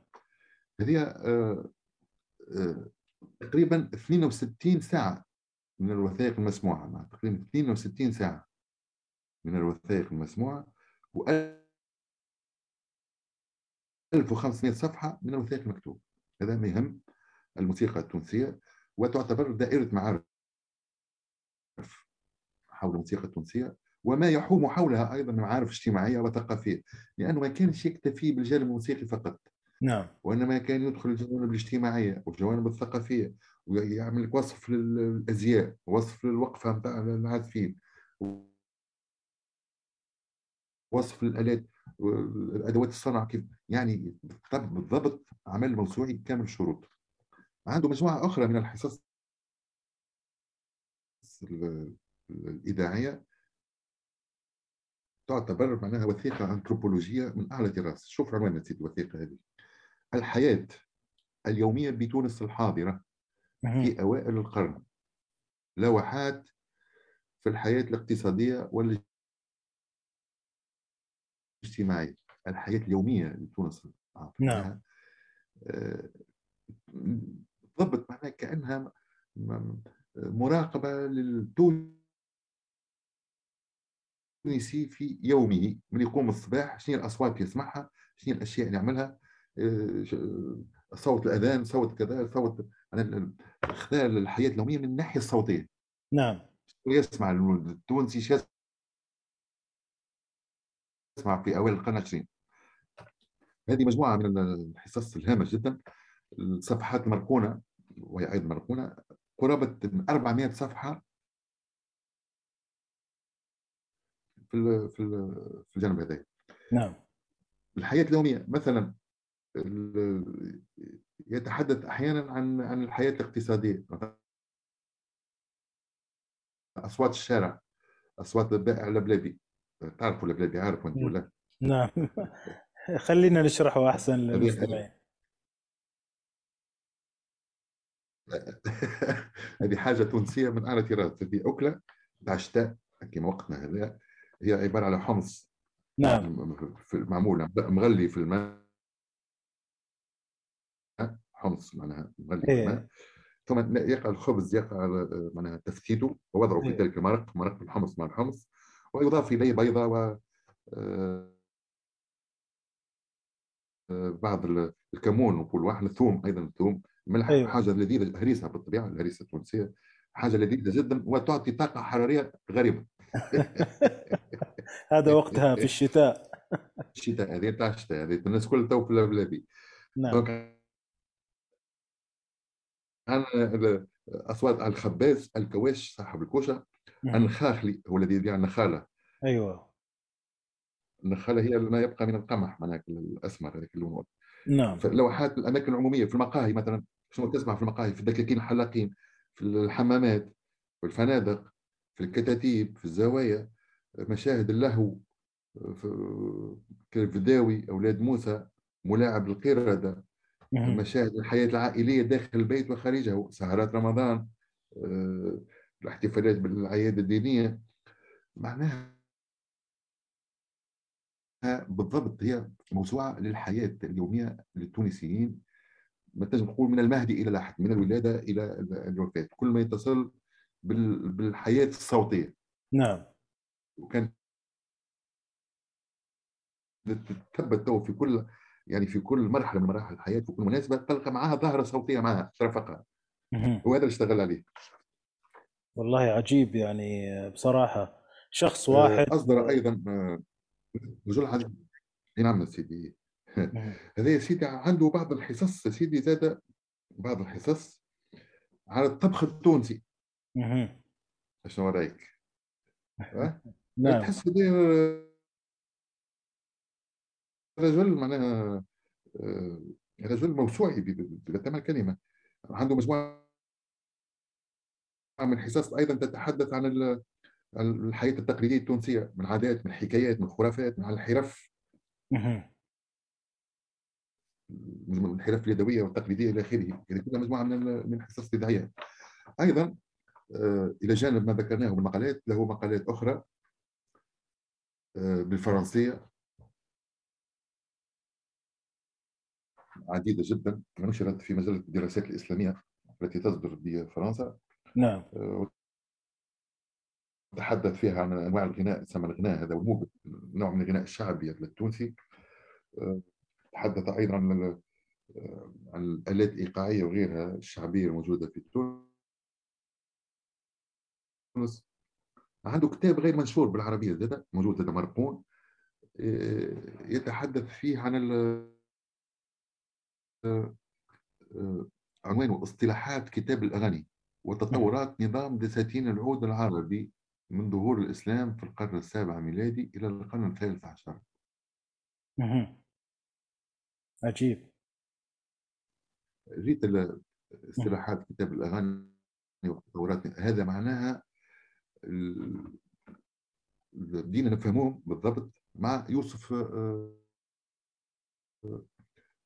هذه آه آه تقريبا 62 ساعة من الوثائق المسموعة. تقريبا 62 ساعة من الوثائق المسموعة و 1500 صفحة من الوثائق المكتوبة. هذا ما يهم الموسيقى التونسية وتعتبر دائرة معارف حول الموسيقى التونسية وما يحوم حولها أيضا معارف اجتماعية وثقافية لأنه ما كانش يكتفي بالجانب الموسيقي فقط. نعم. وإنما كان يدخل الجوانب الاجتماعية والجوانب الثقافية ويعمل لك وصف للأزياء وصف للوقفة نتاع العازفين وصف للآلات. الأدوات الصنع كيف يعني بالضبط عمل موسوعي كامل الشروط عنده مجموعه أخرى من الحصص الإذاعية. تعتبر معناها وثيقة أنثروبولوجية من أعلى دراسة. شوف عنوان الوثيقة هذه. الحياة اليومية بتونس الحاضره في أوائل القرن. لوحات في الحياة الاقتصادية وال الاجتماعية الحياة اليومية لتونس نعم. ضبط معناها كأنها مراقبة للتونسي في يومه من يقوم الصباح شنو الأصوات اللي يسمعها شنو الأشياء اللي يعملها آه، صوت الأذان صوت كذا صوت خلال الحياة اليومية من الناحية الصوتية. نعم. يسمع التونسي اسمع في أوائل القرن العشرين. هذه مجموعة من الحصص الهامه جدا. الصفحات المرقونه وهي أيضا مرقونه قرابه 400 صفحة في في في الجانب هذا. نعم. الحياة اليومية مثلا يتحدث أحيانا عن عن الحياة الاقتصادية. أصوات الشارع أصوات البائع اللبلبي تعرفوا البلاد عارف انت ولا؟ نعم. خلينا نشرحه أحسن للمستمعين. هذه حاجة تونسية من أعلى طراز هذه أكلة تاع الشتاء كيما وقتنا هذا هي عبارة على حمص. نعم. معمول مغلي في الماء. حمص معناها مغلي في الماء. إيه. ثم يقع الخبز يقع معناها تفتيته ووضعه في ذلك إيه. المرق مرق الحمص مع الحمص. ويضاف اليه بيضه و آه، آه، بعض الكمون وكل واحد الثوم أيضا الثوم ملح أيوة. حاجة لذيذة هريسة بالطبيعة الهريسة التونسية حاجة لذيذة جدا وتعطي طاقة حرارية غريبة. هذا وقتها في الشتاء. الشتاء هذه تاع الشتاء هذه الناس كل تو في البلاد نعم. أنا أصوات الخباز الكواش صاحب الكوشة. النخاخلي هو الذي يبيع النخالة. أيوه. النخالة هي ما يبقى من القمح معناها الأسمر هذاك اللون. نعم. فاللوحات الأماكن العمومية في المقاهي مثلا شنو تسمع في المقاهي؟ في الدكاكين الحلاقين في الحمامات في الفنادق في الكتاتيب في الزوايا مشاهد اللهو في الفداوي أولاد موسى ملاعب القردة مشاهد الحياة العائلية داخل البيت وخارجه سهرات رمضان آه، الاحتفالات بالاعياد الدينية معناها بالضبط هي موسوعة للحياة اليومية للتونسيين. ما تنجم تقول من المهدي إلى لاحق من الولادة إلى الوفاة. كل ما يتصل بالحياة الصوتية. نعم. وكان تثبت تو في كل يعني في كل مرحلة من مراحل الحياة في كل مناسبة تلقى معها ظاهرة صوتية معها ترافقها. وهذا اللي اشتغل عليه. والله عجيب يعني بصراحة. شخص آه، واحد. أصدر أيضا رجل آه، عظيم نعم سيدي. هذا يا سيدي عنده بعض الحصص سيدي زاد بعض الحصص على الطبخ التونسي. شنو رأيك؟ نعم. تحس رجل معناها رجل موسوعي بتمام الكلمة عنده مجموعة من الحصص أيضا تتحدث عن الحياة التقليدية التونسية من عادات من حكايات من خرافات من الحرف من الحرف اليدوية والتقليدية إلى آخره. يعني كلها مجموعة من من الحصص الاذاعيه أيضا آه، إلى جانب ما ذكرناه من مقالات له مقالات أخرى آه، بالفرنسية. عديدة جدا. نشرت في مجلة الدراسات الإسلامية التي تصدر بفرنسا. نعم. آه، تحدث فيها عن أنواع الغناء تسمى الغناء هذا ومو نوع من الغناء الشعبي التونسي. آه، تحدث أيضا عن آه، الآلات الإيقاعية وغيرها الشعبية الموجودة في تونس. عنده كتاب غير منشور بالعربية زاد موجود زاد مرقون. يتحدث فيه عن عنوانه اصطلاحات كتاب الأغاني. وتطورات نظام دساتين العود العربي من ظهور الإسلام في القرن السابع ميلادي إلى القرن الثالث عشر. عجيب. جيت اصطلاحات كتاب الأغاني وتطورات هذا معناها بدينا نفهموه بالضبط مع يوسف آه،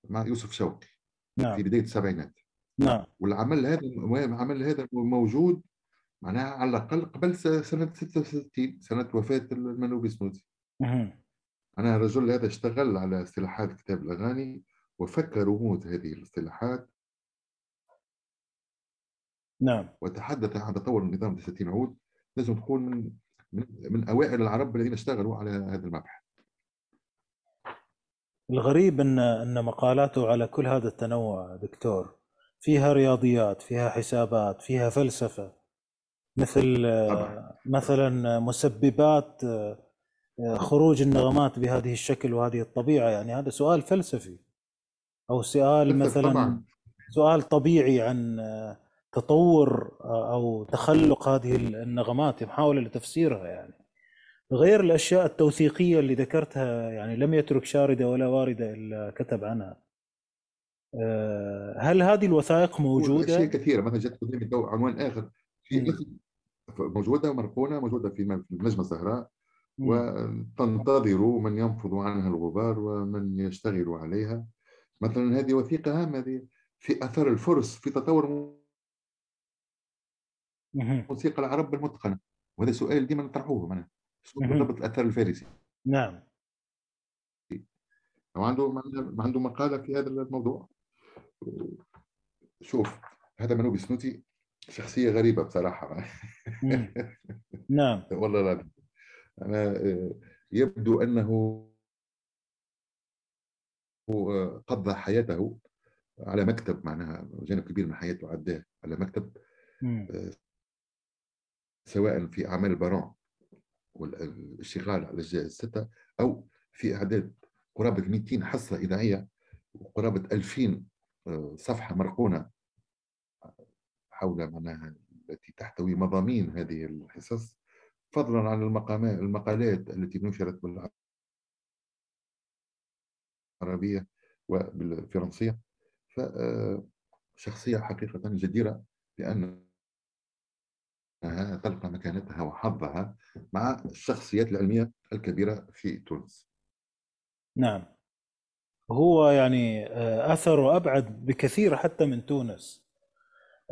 مع يوسف شوقي نعم. في بداية السبعينات. نعم. والعمل هذا العمل هذا موجود معناها على الأقل قبل سنة 66 سنة وفاة المنوبي سنوسي أنا الرجل هذا اشتغل على اصطلاحات كتاب الأغاني وفك رموز هذه الاصطلاحات. نعم. وتحدث عن تطور النظام الدساتين عود لازم تكون من من, من أوائل العرب الذين اشتغلوا على هذا المبحث. الغريب إن إن مقالاته على كل هذا التنوع دكتور. فيها رياضيات فيها حسابات فيها فلسفة مثل طبعا. مثلا مسببات خروج النغمات بهذه الشكل وهذه الطبيعة يعني هذا سؤال فلسفي أو سؤال مثلا طبعا. سؤال طبيعي عن تطور أو تخلق هذه النغمات محاوله لتفسيرها يعني غير الأشياء التوثيقية اللي ذكرتها يعني لم يترك شارده ولا واردة إلا كتب عنها. آه، هل هذه الوثائق موجودة؟ أشياء كثيرة مثلا جت قدامي عنوان آخر. في موجودة مرقونه موجودة في النجمه الزهراء وتنتظر من ينفض عنها الغبار ومن يشتغل عليها. مثلا هذه وثيقة هامة هذه في أثر الفرس في تطور موسيقى العرب المتقنة. وهذا سؤال ديما نطرحوه معناها. ربط الأثر الفارسي نعم. وعنده عنده مقالة في هذا الموضوع؟ شوف هذا منوبي سنوتي شخصية غريبة بصراحة. نعم. والله العظيم. أنا آه، يبدو أنه قضى حياته على مكتب معناها جانب كبير من حياته عداه على مكتب آه، سواء في أعمال البارون والاشتغال على الأجزاء الستة أو في إعداد قرابة 200 حصة إذاعية وقرابة 2000 آه، صفحة مرقونة حول معناها التي تحتوي مضامين هذه الحصص فضلا عن المقالات التي نشرت بالعربية وبالفرنسية. فشخصية حقيقة جديرة بأنها تلقى مكانتها وحظها مع الشخصيات العلمية الكبيرة في تونس. نعم. هو يعني آه، أثره أبعد بكثير حتى من تونس.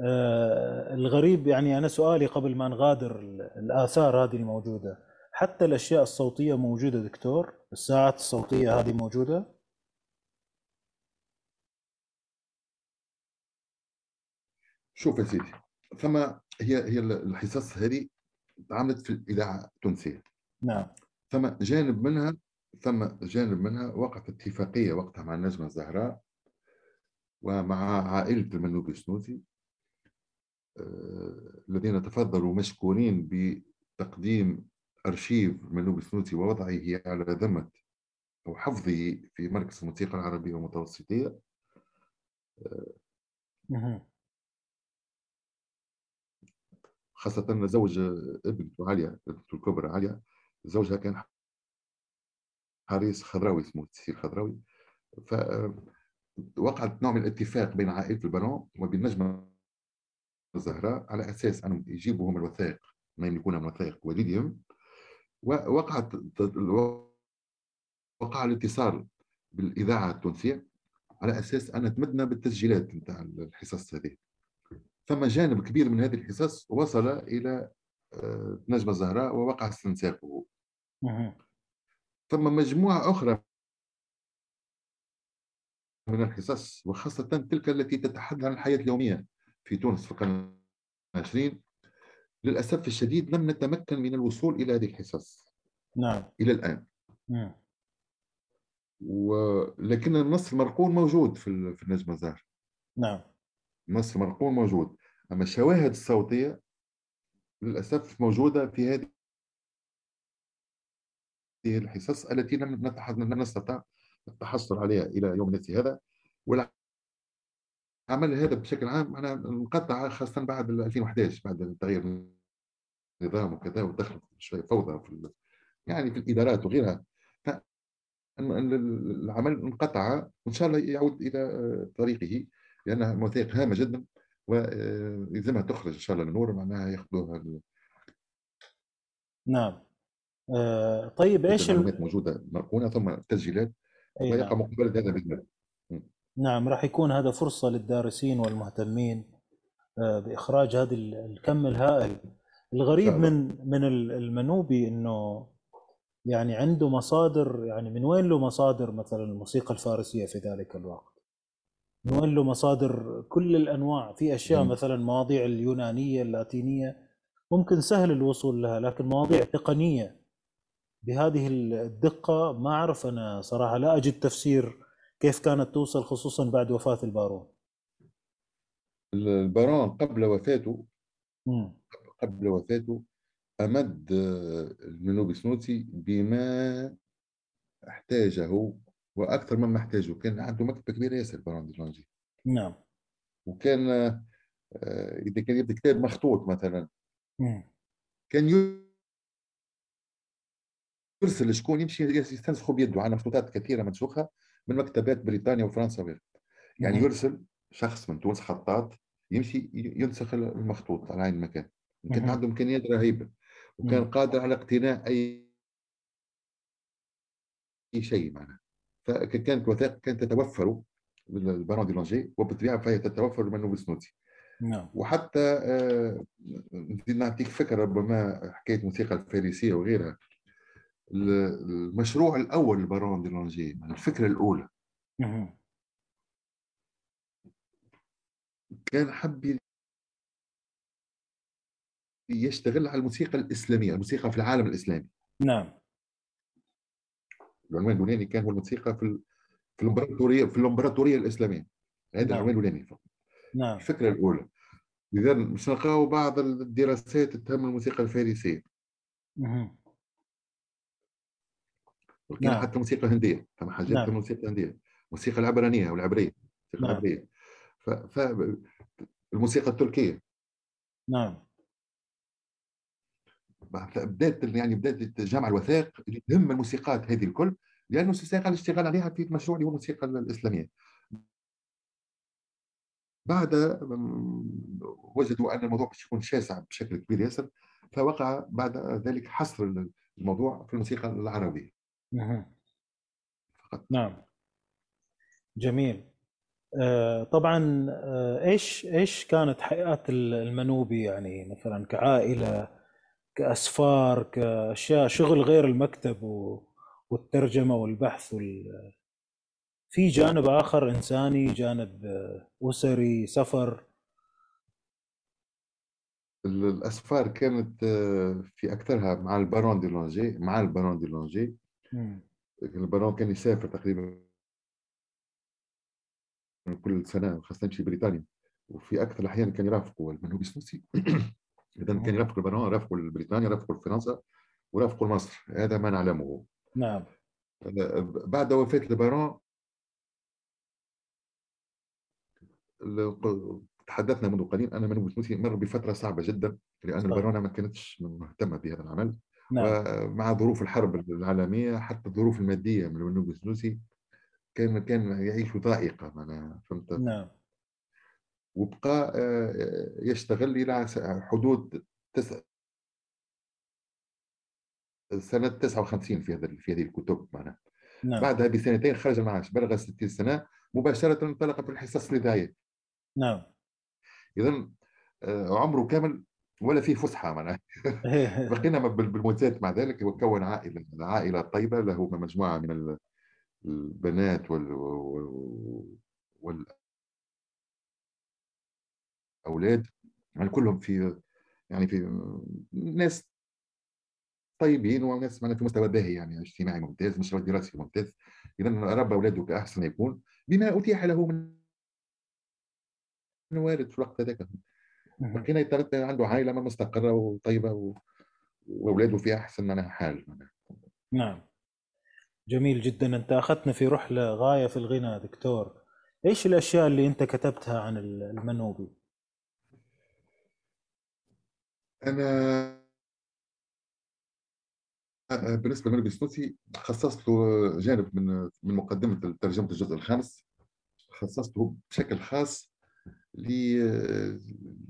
آه، الغريب يعني أنا سؤالي قبل ما نغادر الآثار هذه الموجودة حتى الأشياء الصوتية موجودة دكتور؟ الساعات الصوتية هذه موجودة؟ شوف يا سيدي فما هي هي الحصص هذه تعاملت في الإذاعة التونسية. نعم. ثم جانب منها ثم جانب منها وقعت اتفاقية وقتها مع النجمة الزهراء ومع عائلة المنوبي السنوسي آه، الذين تفضلوا مشكورين بتقديم أرشيف المنوبي السنوسي ووضعه على ذمة أو حفظه في مركز الموسيقى العربية والمتوسطية. خاصة زوج ابنته عليا ابنته الكبرى عليا زوجها كان حريص خضراوي اسمه تسير خضراوي. فوقعت نوع من الاتفاق بين عائلة البنو وبين نجمة الزهراء على أساس أنهم يجيبوا هم الوثائق ما يملكون من وثائق والديهم ووقعت وقع الاتصال بالإذاعة التونسية على أساس أن تمدنا بالتسجيلات نتاع الحصص هذه. ثم جانب كبير من هذه الحصص وصل إلى آه، نجمة الزهراء ووقع استنساخه. ثم مجموعة أخرى. من الحصص وخاصة تلك التي تتحدث عن الحياة اليومية في تونس في القرن العشرين. للأسف الشديد لم نتمكن من الوصول إلى هذه الحصص نعم. إلى الآن. نعم. ولكن النص المرقون موجود في في النجمة الزهر. نعم. النص المرقون موجود. أما الشواهد الصوتية للأسف موجودة في هذه الحصص التي لم نستطع التحصل عليها إلى يومنا هذا. والعمل هذا بشكل عام أنا انقطع خاصة بعد 2011 بعد تغيير النظام وكذا ودخلت شوية فوضى في يعني في الإدارات وغيرها. العمل انقطع وإن شاء الله يعود إلى طريقه لأنها وثائق هامة جدا ويلزمها تخرج إن شاء الله للنور معناها يأخذوها نعم. آه طيب إيش المعلومات موجودة مرقونه ثم تسجيلات ويقع نعم. مقبلة هذا باذن نعم راح يكون هذا فرصة للدارسين والمهتمين آه بإخراج هذا الكم الهائل الغريب من من المنوبي إنه يعني عنده مصادر يعني من وين له مصادر مثلا الموسيقى الفارسية في ذلك الوقت؟ نقول له مصادر كل الأنواع في أشياء. مثلا مواضيع اليونانية اللاتينية ممكن سهل الوصول لها لكن مواضيع تقنية بهذه الدقة ما أعرف أنا صراحة لا أجد تفسير كيف كانت توصل خصوصا بعد وفاة البارون. البارون قبل وفاته م. قبل وفاته أمد المنوبي سنوسي بما احتاجه وأكثر مما احتاجه. كان عنده مكتبة كبيرة ياسر بران ديجانجي نعم. وكان آه، إذا كان يبدأ كتاب مخطوط مثلا. كان يرسل شكون يمشي يستنسخه بيده. عندنا مخطوطات كثيرة منسوخة من مكتبات بريطانيا وفرنسا وغيرها. يعني يرسل شخص من تونس خطاط يمشي ينسخ المخطوط على عين المكان. كان عنده إمكانيات رهيبة وكان قادر على اقتناء اي شيء معنا فكانت وثائق كانت تتوفر بالبارون دي لونجي وبالطبيعة فهي تتوفر المنوب السنوسي نعم. وحتى آه، نعطيك فكرة ربما حكاية موسيقى الفارسية وغيرها. المشروع الأول لبارون دي لونجي الفكرة الأولى. كان حب يشتغل على الموسيقى الإسلامية الموسيقى في العالم الإسلامي. نعم. العنوان الاولاني كان هو الموسيقى في في الإمبراطورية في الإمبراطورية الإسلامية هذا نعم. العنوان الاولاني فقط. نعم. الفكرة الأولى. اذا مش نلقاو بعض الدراسات تهم الموسيقى الفارسية. كان نعم. حتى موسيقى هندية ثم حاجات نعم. موسيقى هندية الموسيقى العبرانية والعبريه الموسيقى نعم. العبرية ف... ف... الموسيقى التركية نعم بدات يعني بدات جمع الوثائق اللي تهم الموسيقات هذه الكل لأنه سيستطيع الاشتغال عليها في مشروع اللي هو الموسيقى الإسلامية بعد وجدوا أن الموضوع باش يكون شاسع بشكل كبير ياسر فوقع بعد ذلك حصر الموضوع في الموسيقى العربية فقط. نعم. جميل. آه، طبعا آه، إيش إيش كانت حياة المنوبي يعني مثلا كعائلة كأسفار كأشياء شغل غير المكتب والترجمة والبحث وال... في جانب آخر إنساني جانب أسري سفر؟ الأسفار كانت في أكثرها مع البارون دي لونجي مع البارون دي لونجي. البارون كان يسافر تقريبا كل سنة خاصه في بريطانيا. وفي أكثر الأحيان كان يرافقوا المنهوب السوسي اذا كان يرافقوا البارون يرافقوا بريطانيا يرافقوا فرنسا ورافقوا مصر. هذا ما نعلمه. نعم. بعد وفاة البارون تحدثنا منذ قليل. أنا من بسنوسي مر بفترة صعبة جدا لأن البارونه ما كانتش مهتمة بهذا العمل. نعم. ومع ظروف الحرب العالمية حتى الظروف المادية من المنوب السنوسي كان كان يعيش ضائقة معناها فهمت؟ نعم. وبقى آه، يشتغل إلى حدود تسع سنة 59 في هذا في هذه الكتب معناها. نعم. بعدها بسنتين خرج المعاش بلغ 60 سنة مباشرة انطلق في الحصص الإذاعية. نعم. اذا آه، عمره كامل ولا فيه فسحة معناها. بقينا بالموتات مع ذلك وكون عائلة عائلة طيبة له مجموعة من البنات وال والاولاد يعني كلهم في يعني في ناس طيبين وناس في مستوى باهي يعني اجتماعي ممتاز مستوى دراسي ممتاز. اذا ربى اولاده كاحسن يكون بما أتيح له من وارد في الوقت هذاك بقينا يترتب عنده عائلة مستقرة وطيبة وأولاده في أحسن منها حال نعم. جميل جدا. أنت أخذتنا في رحلة غاية في الغنى دكتور. إيش الأشياء اللي أنت كتبتها عن المنوبي؟ أنا بالنسبة للمنوبي السنوسي خصصت له جانب من من مقدمة ترجمة الجزء الخامس. خصصته بشكل خاص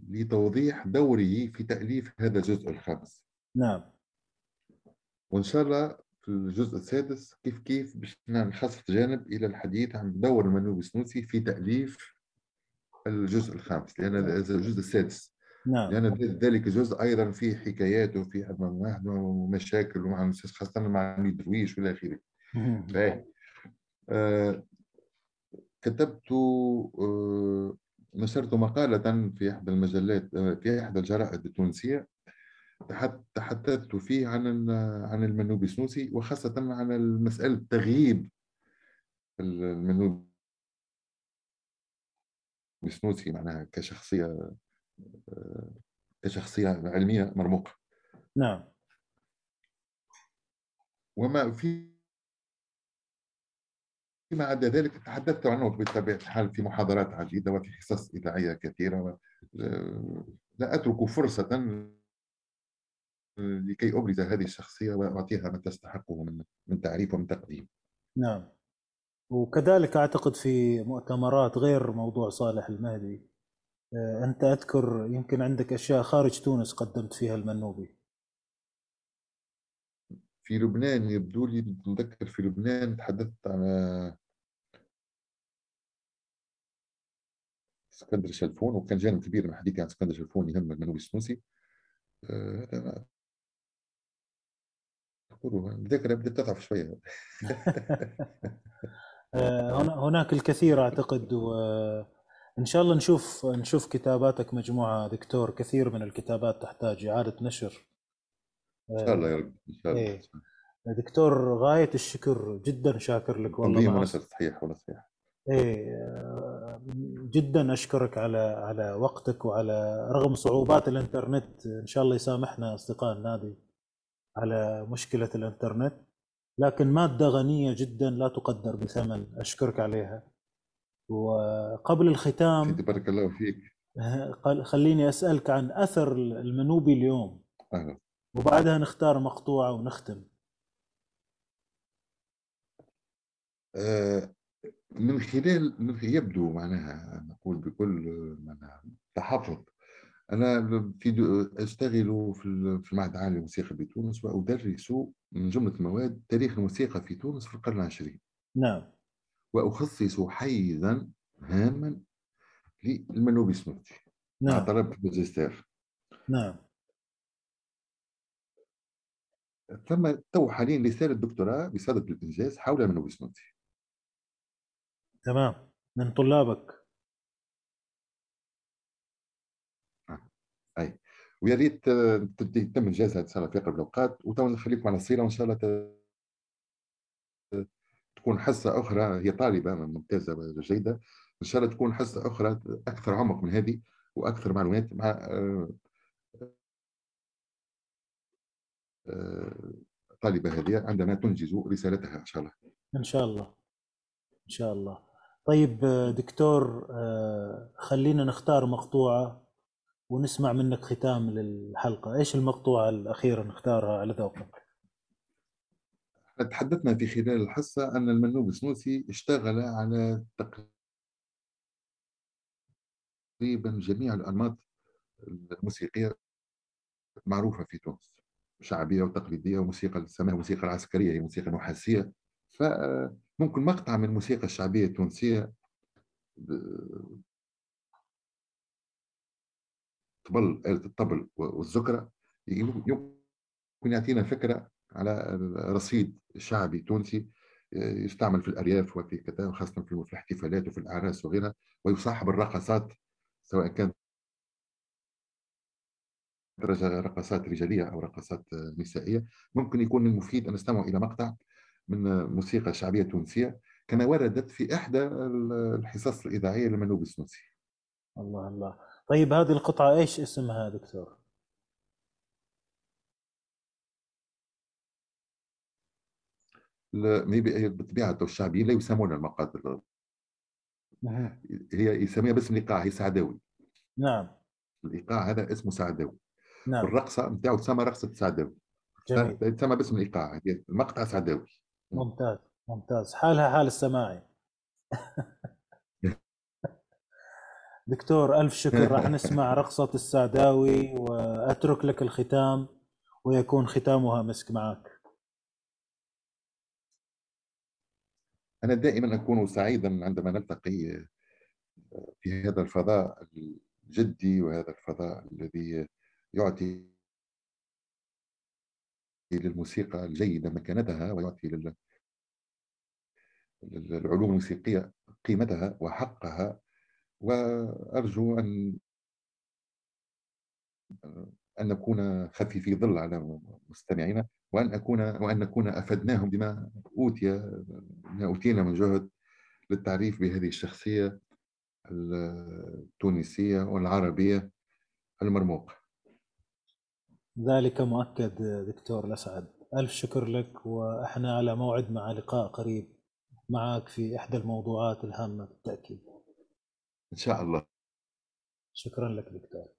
لتوضيح دوره في تأليف هذا الجزء الخامس. نعم. وإن شاء الله في الجزء السادس كيف كيف باش نخصص جانب إلى الحديث عن دور المنوب السنوسي في تأليف الجزء الخامس لأن هذا الجزء السادس. نعم. لأن ذلك الجزء أيضا فيه حكايات وفيه ومشاكل ومع خاصة مع درويش وإلى آخره. آه كتبت آه نشرت مقالة في إحدى المجلات في إحدى الجرائد التونسية تحدثت فيه عن عن المنوبي السنوسي وخاصة عن مسألة تغييب المنوبي السنوسي معناها كشخصية كشخصية علمية مرموقة. نعم. وما في فيما عدا ذلك تحدثت عنه بطبيعة الحال في محاضرات عديدة وفي حصص إذاعية كثيرة لا أترك فرصة لكي أبرز هذه الشخصية وأعطيها ما تستحقه من من تعريف ومن تقديم. نعم. وكذلك أعتقد في مؤتمرات غير موضوع صالح المهدي آه، أنت أذكر يمكن عندك أشياء خارج تونس قدمت فيها المنوبي. في لبنان يبدو لي نتذكر في لبنان تحدثت على اسكندر شلفون وكان جانب كبير من حديثي عن اسكندر شلفون يهم المنوبي السنوسي هذا أقول الذاكرة بدأت تضعف شوية. آه، هناك الكثير أعتقد وإن شاء الله نشوف نشوف كتاباتك مجموعة دكتور كثير من الكتابات تحتاج إعادة نشر. إن شاء الله يا رب إن شاء الله. إيه. دكتور غاية الشكر جدا شاكر لك والله ونشر صحيح ولا صحيح. إيه جدا أشكرك على على وقتك وعلى رغم صعوبات الإنترنت إن شاء الله يسامحنا أصدقاء النادي على مشكلة الإنترنت لكن مادة غنية جدا لا تقدر بثمن أشكرك عليها. وقبل الختام بارك الله فيك. خليني أسألك عن أثر المنوبي اليوم. أهلا. وبعدها نختار مقطوعه ونختم. أه من خلال من يبدو معناها نقول بكل معناها تحفظ. أنا في أشتغل في المعهد العالي للموسيقى بتونس وأدرس من جملة المواد تاريخ الموسيقى في تونس في القرن العشرين. نعم. وأخصص حيزا هاما للمنوبي السنوسي نعم. مع طلبه الماجستير نعم. ثم تو حاليا رسالة دكتوراه بصدد الإنجاز حول المنوبي السنوسي تمام. من طلابك. أي. ويا ريت تم انجازها ان شاء الله في اقرب الأوقات وتو نخليكم على الصيله وان شاء الله تكون حصة أخرى. هي طالبة ممتازة جيده إن شاء الله تكون حصة أخرى أكثر عمق من هذه وأكثر معلومات مع الطالبه هذه عندما تنجز رسالتها إن شاء الله. إن شاء الله. إن شاء الله. طيب دكتور آه، خلينا نختار مقطوعة ونسمع منك ختام للحلقة. إيش المقطوعة الأخيرة نختارها على ذوقك؟ تحدثنا في خلال الحصة أن المنوب السنوسي اشتغل على تقريبا جميع الأنماط الموسيقية المعروفة في تونس. شعبية وتقليدية وموسيقى السماء الموسيقى العسكرية هي موسيقى نحاسية. ف ممكن مقطع من الموسيقى الشعبية التونسية طبل آلة الطبل والزكرة يمكن يعطينا فكرة على رصيد شعبي تونسي يستعمل في الأرياف وفي كذا خاصة في الاحتفالات وفي الأعراس وغيرها ويصاحب الرقصات سواء كانت رقصات رجالية أو رقصات نسائية. ممكن يكون المفيد أن نستمع إلى مقطع من موسيقى شعبية تونسية كما وردت في إحدى الحصص الإذاعية لمنوب السنوسي الله الله. طيب هذه القطعة إيش اسمها دكتور؟ بطبيعة الشعبيين لا يسمون المقاطع. هي يسميها باسم الإيقاع هي سعداوي. نعم. الإيقاع هذا اسمه سعداوي. نعم. الرقصة نتاعو تسمى رقصة سعداوي. تسمى باسم الإيقاع المقطع سعداوي. ممتاز ممتاز. حالها حال السماعي. دكتور ألف شكر. راح نسمع رقصة السعداوي وأترك لك الختام ويكون ختامها مسك معك أنا دائما أكون سعيدا عندما نلتقي في هذا الفضاء الجدي وهذا الفضاء الذي يعطي للموسيقى الجيدة مكانتها ويعطي للعلوم الموسيقية قيمتها وحقها. وأرجو أن أن نكون خفيفي ظل على مستمعينا وأن أكون وأن نكون أفدناهم بما أوتي ما أوتينا من جهد للتعريف بهذه الشخصية التونسية والعربية المرموقة. ذلك مؤكد دكتور الأسعد. ألف شكر لك وإحنا على موعد مع لقاء قريب معك في إحدى الموضوعات الهامة بالتأكيد. إن شاء الله. شكرا لك دكتور.